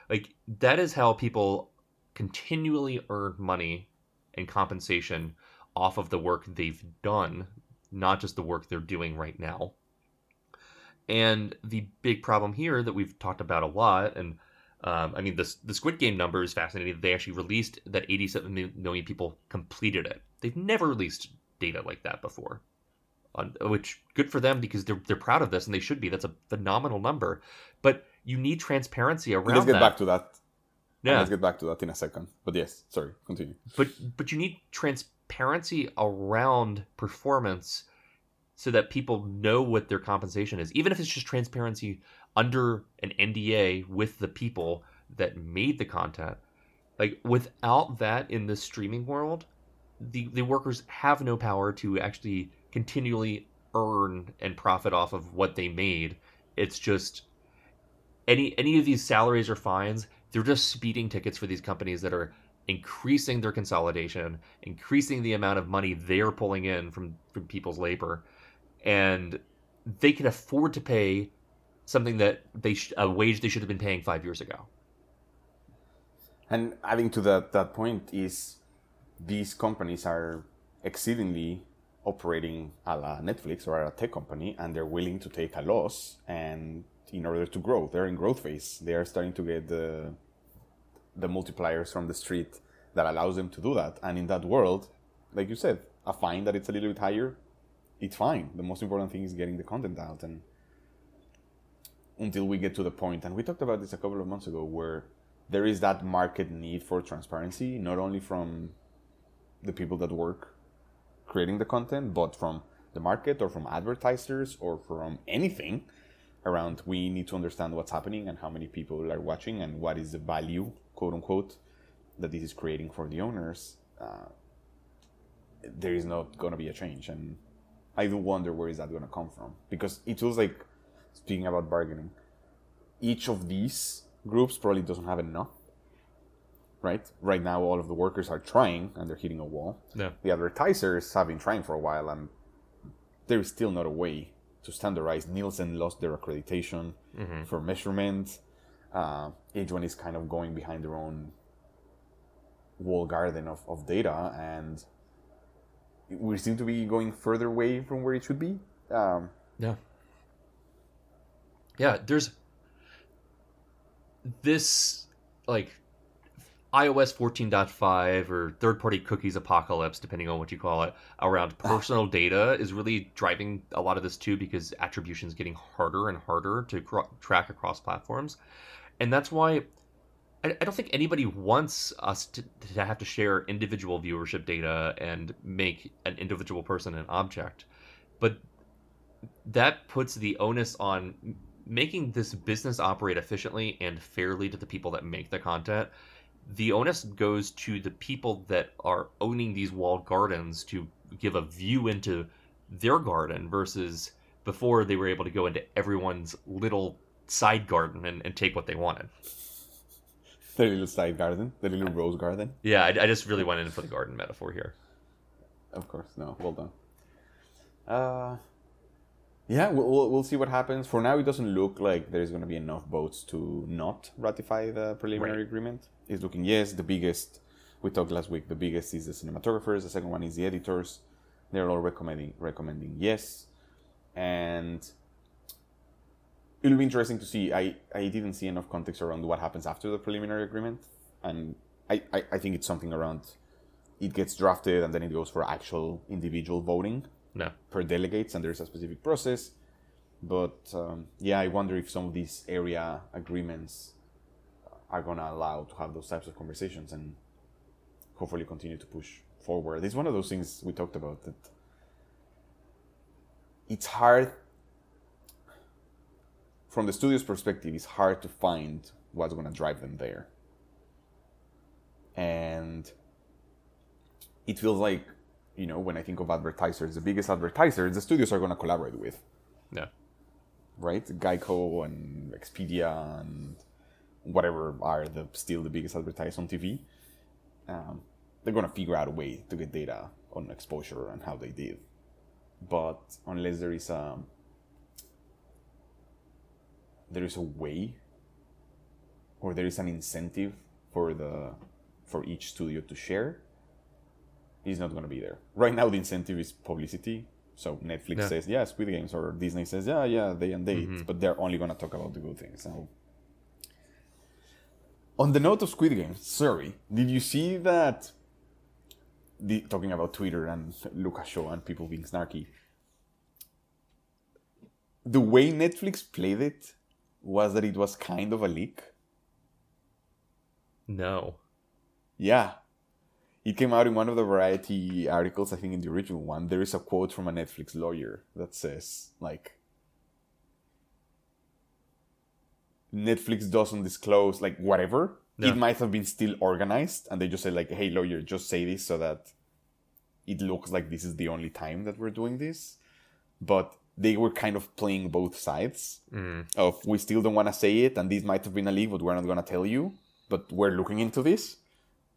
Like that is how people continually earn money and compensation off of the work they've done, not just the work they're doing right now. And the big problem here that we've talked about a lot, and Um, I mean, the the Squid Game number is fascinating. They actually released that 87 million people completed it. They've never released data like that before, on, which good for them because they're they're proud of this and they should be. That's a phenomenal number, but you need transparency around. Let's get that. back to that. Yeah, Let's get back to that in a second. But yes, sorry, continue. but but you need transparency around performance so that people know what their compensation is even if it's just transparency under an NDA with the people that made the content like without that in the streaming world the the workers have no power to actually continually earn and profit off of what they made. It's just any any of these salaries or fines they're just speeding tickets for these companies that are increasing their consolidation, increasing the amount of money they're pulling in from, from people's labor, and they can afford to pay something that they sh- a wage they should have been paying five years ago. And adding to that that point is these companies are exceedingly operating a la Netflix or a tech company, and they're willing to take a loss and in order to grow. They're in growth phase. They are starting to get the the multipliers from the street that allows them to do that. And in that world, like you said, a fine that it's a little bit higher, it's fine. The most important thing is getting the content out and until we get to the point and we talked about this a couple of months ago where there is that market need for transparency, not only from the people that work creating the content, but from the market or from advertisers or from anything around we need to understand what's happening and how many people are watching and what is the value quote unquote that this is creating for the owners. Uh, there is not going to be a change and i do wonder where is that going to come from? Because it feels like speaking about bargaining each of these groups probably doesn't have enough right right now all of the workers are trying and they're hitting a wall Yeah. the advertisers have been trying for a while and there is still not a way to standardize. Nielsen lost their accreditation for measurement. Uh, each one is kind of going behind their own wall garden of, of data, and we seem to be going further away from where it should be. Um, Yeah. Yeah, there's this like iOS 14.5 or third party cookies apocalypse, depending on what you call it, around personal data is really driving a lot of this too because attribution is getting harder and harder to cr- track across platforms. And that's why I, I don't think anybody wants us to, to have to share individual viewership data and make an individual person an object. But that puts the onus on making this business operate efficiently and fairly to the people that make the content. The onus goes to the people that are owning these walled gardens to give a view into their garden versus before they were able to go into everyone's little side garden and, and take what they wanted. the little side garden, the little rose garden. Yeah, I, I just really went in for the garden metaphor here. Of course, no. Well done. Uh, yeah, we'll, we'll, see what happens. For now, it doesn't look like there's going to be enough votes to not ratify the preliminary Right. agreement. It's looking yes. The biggest we talked last week. The biggest is the cinematographers. The second one is the editors. They're all recommending recommending yes, and it'll be interesting to see. I I didn't see enough context around what happens after the preliminary agreement, and I I, I think it's something around it gets drafted and then it goes for actual individual voting No. per delegates and there's a specific process. But um, yeah i wonder if some of these area agreements are to allow to have those types of conversations and hopefully continue to push forward. It's one of those things we talked about that it's hard from the studio's perspective it's hard to find what's to drive them there. And it feels like you know when i think of advertisers the biggest advertisers the studios are going to collaborate with. Yeah. right? Geico and expedia and whatever are the still the biggest advertisers on tv um, they're going to figure out a way to get data on exposure and how they did. But unless there is a there is a way or there is an incentive for the for each studio to share is not going to be there. Right now, the incentive is publicity. So Netflix Yeah. says, yeah, Squid Games, or Disney says, yeah, yeah, they and date, mm-hmm. but they're only going to talk about the good things. So On the note of Squid Games, sorry, did you see that? The, talking about Twitter and Lucas Shaw and people being snarky. The way Netflix played it was that it was kind of a leak. No. Yeah. It came out in one of the variety articles, I think in the original one. There is a quote from a Netflix lawyer that says, like, Netflix doesn't disclose like whatever. No. It might have been still organized, and they just say like, "Hey, lawyer, just say this so that it looks like this is the only time that we're doing this." But they were kind of playing both sides Mm. of we still don't want to say it, and this might have been a leak, but we're not going to tell you. But we're looking into this.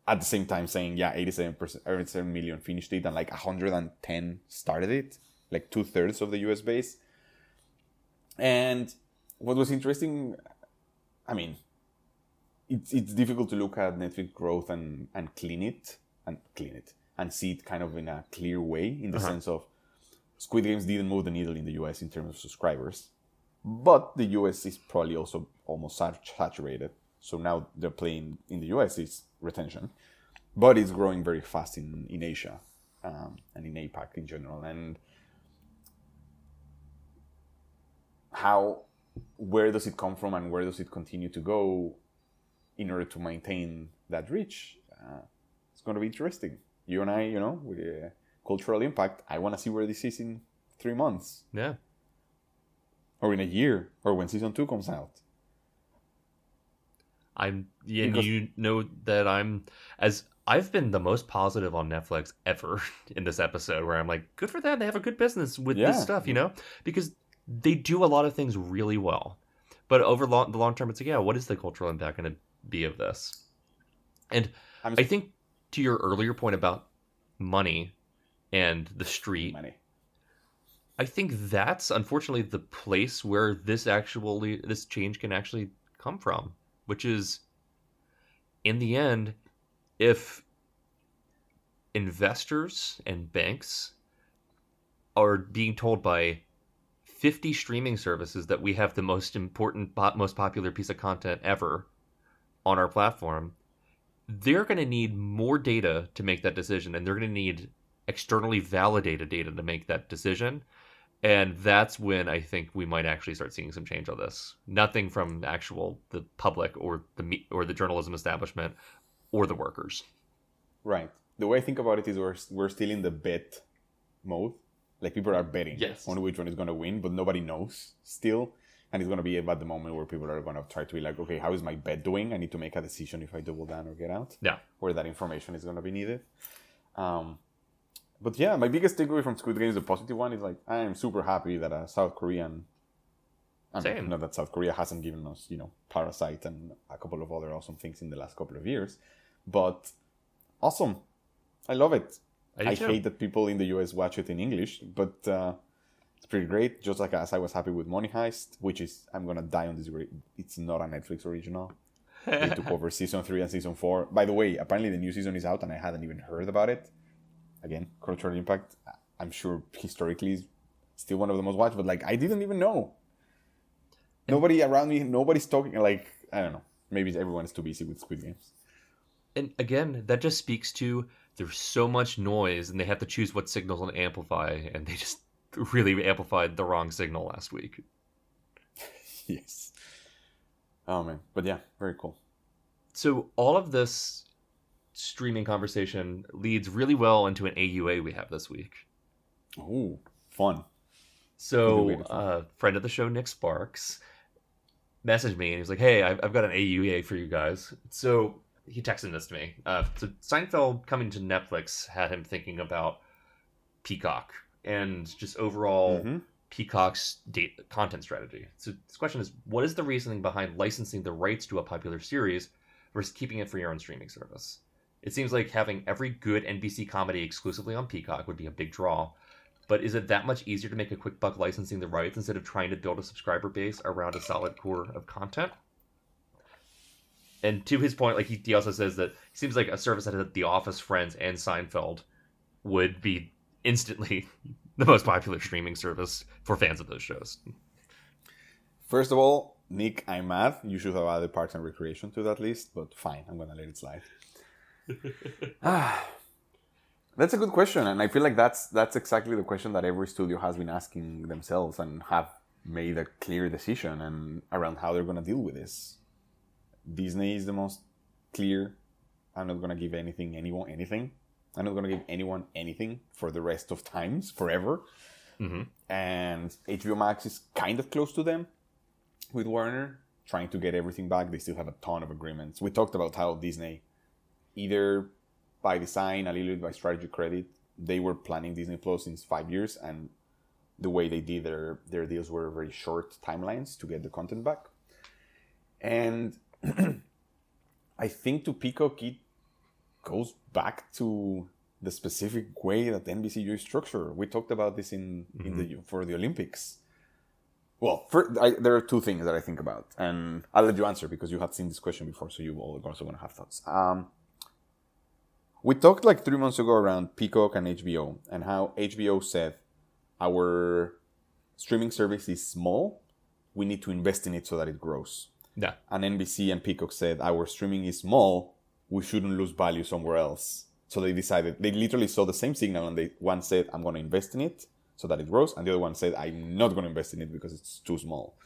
At the same time, saying yeah, eighty-seven percent, eighty-seven million finished it, and like hundred and ten started it, like two thirds of the U.S. base. And what was interesting, I mean, it's it's difficult to look at Netflix growth and and clean it and clean it and see it kind of in a clear way in the Uh-huh. sense of Squid Games didn't move the needle in the US in terms of subscribers, but the US is probably also almost saturated. So now they're playing in the US is retention, but it's growing very fast in in Asia um, and in APAC in general. And how where does it come from and where does it continue to go in order to maintain that reach? Uh, it's going to be interesting. You and I, you know, with uh, cultural impact, I want to see where this is in three months Yeah. or in a year or when season two comes out. I'm yeah, Because- you know that I'm as I've been the most positive on Netflix ever in this episode where I'm like, good for them. They have a good business with Yeah. this stuff, you know? Because they do a lot of things really well. But over long, the long term, it's like, yeah, what is the cultural impact going to be of this? And I'm I think to your earlier point about money and the street, money. I think that's unfortunately the place where this actually this change can actually come from, which is in the end if investors and banks are being told by 50 streaming services that we have the most important most popular piece of content ever on our platform they're going to need more data to make that decision and they're going to need externally validated data to make that decision and that's when i think we might actually start seeing some change on this nothing from actual the public or the me- or the journalism establishment or the workers Right. The way I think about it is we're, we're still in the bet mode. Like people are betting Yes. on which one is going to win, but nobody knows still. And it's going to be about the moment where people are going to try to be like, okay, how is my bet doing? I need to make a decision if I double down or get out. Yeah. Where that information is going to be needed. Um, but yeah, my biggest takeaway from Squid Game is a positive one is like, I am super happy that a South Korean. I mean, Same. not that South Korea hasn't given us, you know, Parasite and a couple of other awesome things in the last couple of years, but awesome. I love it. do I, hate that people in the US watch it in English, but uh, it's pretty great. Just like as I was happy with Money Heist, which is I'm gonna die on this. It's not a Netflix original. They took over season three and season four. By the way, apparently the new season is out, and I hadn't even heard about it. Again, cultural impact. I'm sure historically is still one of the most watched, but like I didn't even know. Nobody around me, nobody's talking. Like I don't know. Maybe everyone is too busy with Squid Games. and again that just speaks to there's so much noise and they have to choose what signals to amplify and they just really amplified the wrong signal last week yes. Oh man, but yeah, very cool. so all of this streaming conversation leads really well into an aua we have this week Oh, fun. So to uh, friend of the show nick sparks messaged me and he was like hey i've, I've got an aua for you guys so he texted this to me uh, so seinfeld coming to netflix had him thinking about peacock and just overall Mhm. Peacock's date content strategy. So this question is, what is the reasoning behind licensing the rights to a popular series versus keeping it for your own streaming service? It seems like having every good NBC comedy exclusively on Peacock would be a big draw. But is it that much easier to make a quick buck licensing the rights instead of trying to build a subscriber base around a solid core of content? And to his point, like he, he also says that it seems like a service that has The Office, Friends, and Seinfeld would be instantly the most popular streaming service for fans of those shows. First of all, Nick, I'm mad. You should have added Parks and Recreation to that list, but fine, I'm gonna let it slide. Ah, that's a good question, and I feel like that's that's exactly the question that every studio has been asking themselves and have made a clear decision and around how they're gonna deal with this. Disney is the most clear. I'm not gonna give anything anyone anything. I'm not gonna give anyone anything for the rest of times forever. Mm-hmm. And HBO Max is kind of close to them with Warner, trying to get everything back. They still have a ton of agreements. We talked about how Disney, either by design, a little bit by strategy credit, they were planning Disney Plus since five years, and the way they did their their deals were very short timelines to get the content back. And I think to Peacock it goes back to the specific way that NBC is structured. We talked about this in, mm-hmm. in the for the Olympics. Well, for, I, there are two things that I think about, and I'll let you answer because you have seen this question before, so you all are also going to have thoughts. Um, we talked like three months ago around Peacock and HBO, and how HBO said our streaming service is small. We need to invest in it so that it grows. Yeah. And NBC and Peacock said our streaming is small. We shouldn't lose value somewhere else. So they decided they literally saw the same signal, and they one said, "I'm going to invest in it so that it grows," and the other one said, "I'm not going to invest in it because it's too small."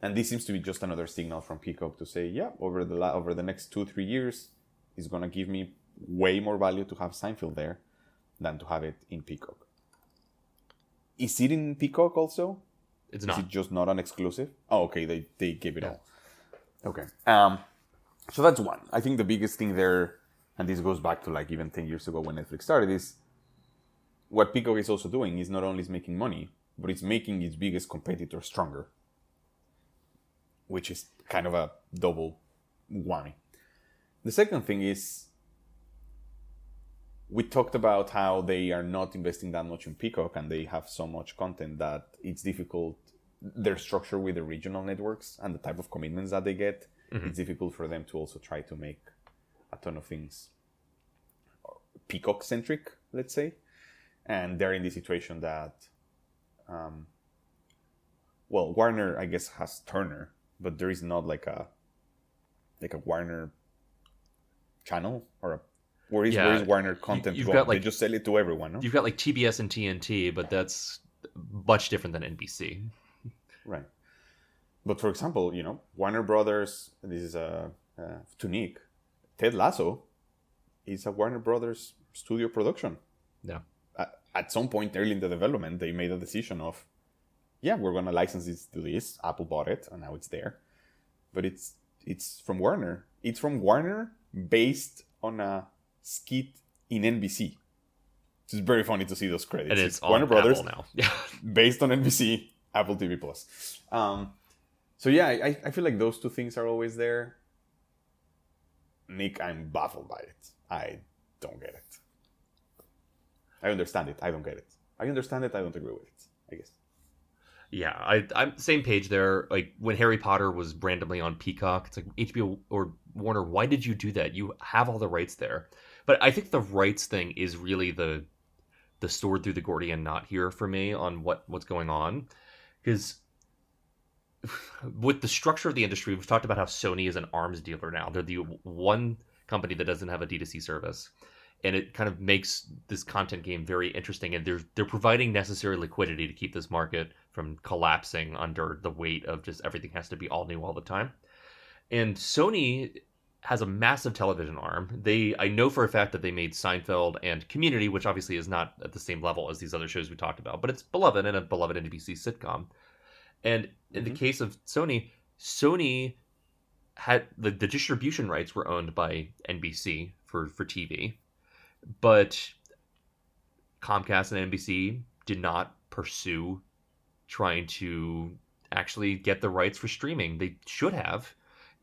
And this seems to be just another signal from Peacock to say, "Yeah, over the over the next two three years, it's going to give me way more value to have Seinfeld there than to have it in Peacock." Is it in Peacock also? It's not. Is it just not an exclusive? Oh, okay. They they gave it all. Okay. Um, so that's one. I think the biggest thing there and this goes back to like even 10 years ago when Netflix started, is what Peacock is also doing is not only is making money, but it's making its biggest competitor stronger, which is kind of a double whammy. The second thing is we talked about how they are not investing that much in Peacock and they have so much content that it's difficult. Their structure with the regional networks and the type of commitments that they get, mm-hmm. it's difficult for them to also try to make a ton of things peacock centric, let's say, and they're in the situation that, um, well, Warner I guess has Turner, but there is not like a like a Warner channel or a where is, yeah. where is Warner content You've Got, like, they just sell it to everyone. No? You've got like TBS and TNT, but that's much different than NBC. Right. But for example, you know, Warner Brothers. This is a uh, uh, to Nick. Ted Lasso is a Warner Brothers studio production. Yeah. At, at some point early in the development, they made a decision of, yeah, we're gonna license this to this. Apple bought it, and now it's there. But it's it's from Warner. It's from Warner, based on a skit in NBC. It's very funny to see those credits. And it's, it's Warner Brothers now. Yeah. based on NBC, Apple TV Plus. Um, so yeah, I, I feel like those two things are always there. Nick, I'm baffled by it. I don't get it. I understand it. I don't get it. I understand it. I don't agree with it. I guess. Yeah, I, I'm same page there. Like when Harry Potter was randomly on Peacock, it's like HBO or Warner. Why did you do that? You have all the rights there. But I think the rights thing is really the the sword through the Gordian knot here for me on what what's going on, because with the structure of the industry, we've talked about how Sony is an arms dealer now. They're the one company that doesn't have a D2C service. And it kind of makes this content game very interesting. And they're they're providing necessary liquidity to keep this market from collapsing under the weight of just everything has to be all new all the time. And Sony has a massive television arm. They I know for a fact that they made Seinfeld and Community, which obviously is not at the same level as these other shows we talked about, but it's beloved and a beloved NBC sitcom. And in mm-hmm. the case of Sony, Sony had the, the distribution rights were owned by NBC for, for TV, but Comcast and NBC did not pursue trying to actually get the rights for streaming. They should have.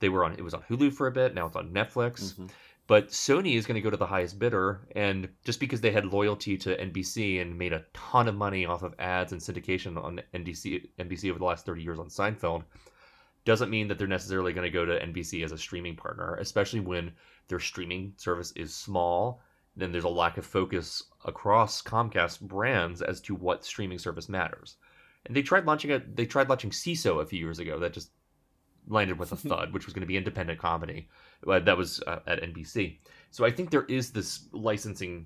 They were on it was on Hulu for a bit, now it's on Netflix. Mm-hmm. But Sony is going to go to the highest bidder, and just because they had loyalty to NBC and made a ton of money off of ads and syndication on NBC, NBC over the last 30 years on Seinfeld, doesn't mean that they're necessarily going to go to NBC as a streaming partner, especially when their streaming service is small. Then there's a lack of focus across Comcast brands as to what streaming service matters. And they tried launching a they tried launching Seeso a few years ago. That just landed with a thud, which was going to be independent comedy. Uh, that was uh, at NBC. So I think there is this licensing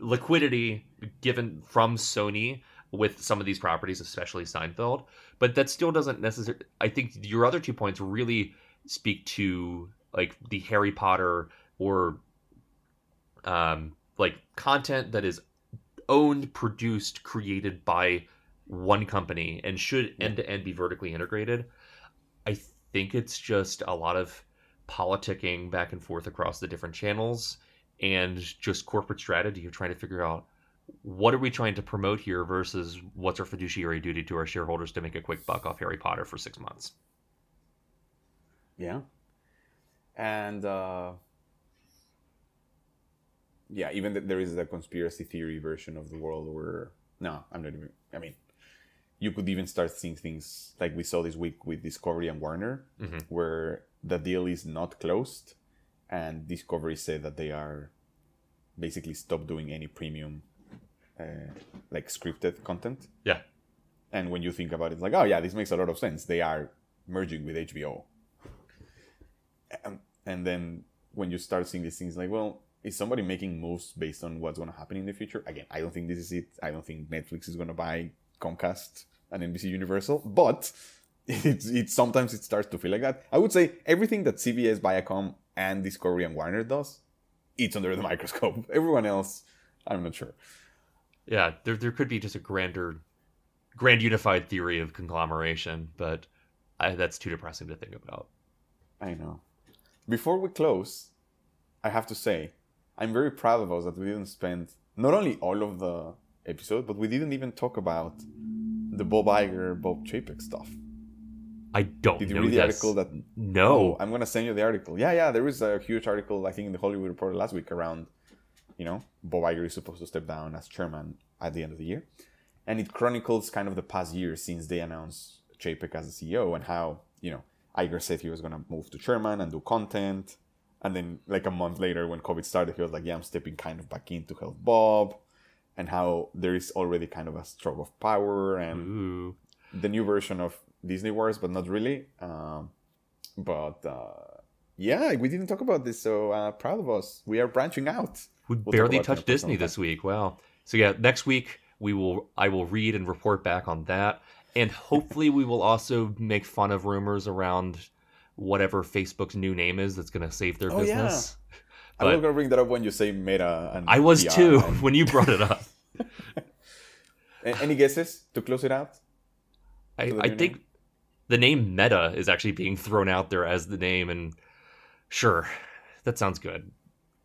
liquidity given from Sony with some of these properties, especially Seinfeld. But that still doesn't necessarily. I think your other two points really speak to like the Harry Potter or um, like content that is owned, produced, created by one company and should end to end be vertically integrated. I think it's just a lot of politicking back and forth across the different channels and just corporate strategy of trying to figure out what are we trying to promote here versus what's our fiduciary duty to our shareholders to make a quick buck off Harry Potter for six months. Yeah. And uh, yeah, even that there is a conspiracy theory version of the world where no, I'm not even. I mean, you could even start seeing things like we saw this week with Discovery and Warner, Mhm. where the deal is not closed, and Discovery said that they are basically stop doing any premium, uh, like scripted content. Yeah. And when you think about it, it's like, oh yeah, this makes a lot of sense. They are merging with HBO. And, and then when you start seeing these things, like, well, is somebody making moves based on what's going to happen in the future? Again, I don't think this is it. I don't think Netflix is going to buy Comcast and NBC Universal, but it's, it sometimes it starts to feel like that. I would say everything that CBS, Viacom, and Discovery and Warner does, it's under the microscope. Everyone else, I'm not sure. Yeah, there there could be just a grander, grand unified theory of conglomeration, but I, that's too depressing to think about. I know. Before we close, I have to say, I'm very proud of us that we didn't spend not only all of the episode, but we didn't even talk about the Bob Iger, Bob Chapek stuff. I don't Did you read the this. article that? No. Oh, I'm gonna send you the article. Yeah, yeah. There was a huge article I think in the Hollywood Reporter last week around, you know, Bob Iger is supposed to step down as chairman at the end of the year, and it chronicles kind of the past year since they announced Chapek as the CEO and how you know Iger said he was gonna move to chairman and do content, and then like a month later when COVID started, he was like, "Yeah, I'm stepping kind of back in to help Bob," and how there is already kind of a stroke of power and Ooh. the new version of Disney Wars, but not really. Um, but uh, yeah, we didn't talk about this, so uh, proud of us. We are branching out. We We'll barely about it in a touched Disney this week. Wow. So yeah, next week we will I will read and report back on that. And hopefully we will also make fun of rumors around whatever Facebook's new name is that's gonna save their Oh, yeah. I was But- gonna bring that up when you say Meta and I was VR too and- when you brought it up. Any guesses to close it out? I, I think the name Meta is actually being thrown out there as the name, and sure, that sounds good.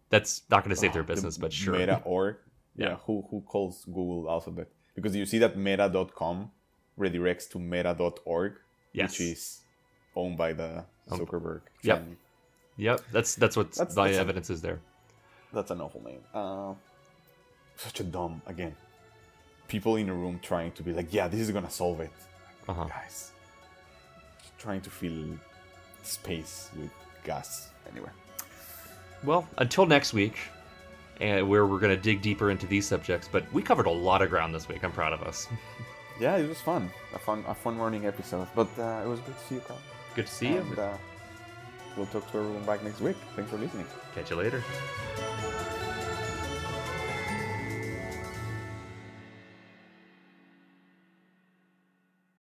That's not going to save their Oh, the business, but sure. Meta org. Yeah. Yeah. Who who calls Google Alphabet? Because you see that Meta.com redirects to Meta.org, yes. which is owned by the Um, Zuckerberg. yep. Yep. That's that's what That's- the that's a- evidence is there. That's an awful name. Uh, such a dumb again. People in a room trying to be like, yeah, this is gonna solve it, Uh huh. guys. Trying to fill space with gas. Anyway, Well, until next week, and where we're going to dig deeper into these subjects. But we covered a lot of ground this week. I'm proud of us. yeah, it was fun. A fun, a fun morning episode. But uh, it was good to see you, Carl. Good to see you. Uh, we'll talk to everyone back next week. Thanks for listening. Catch you later.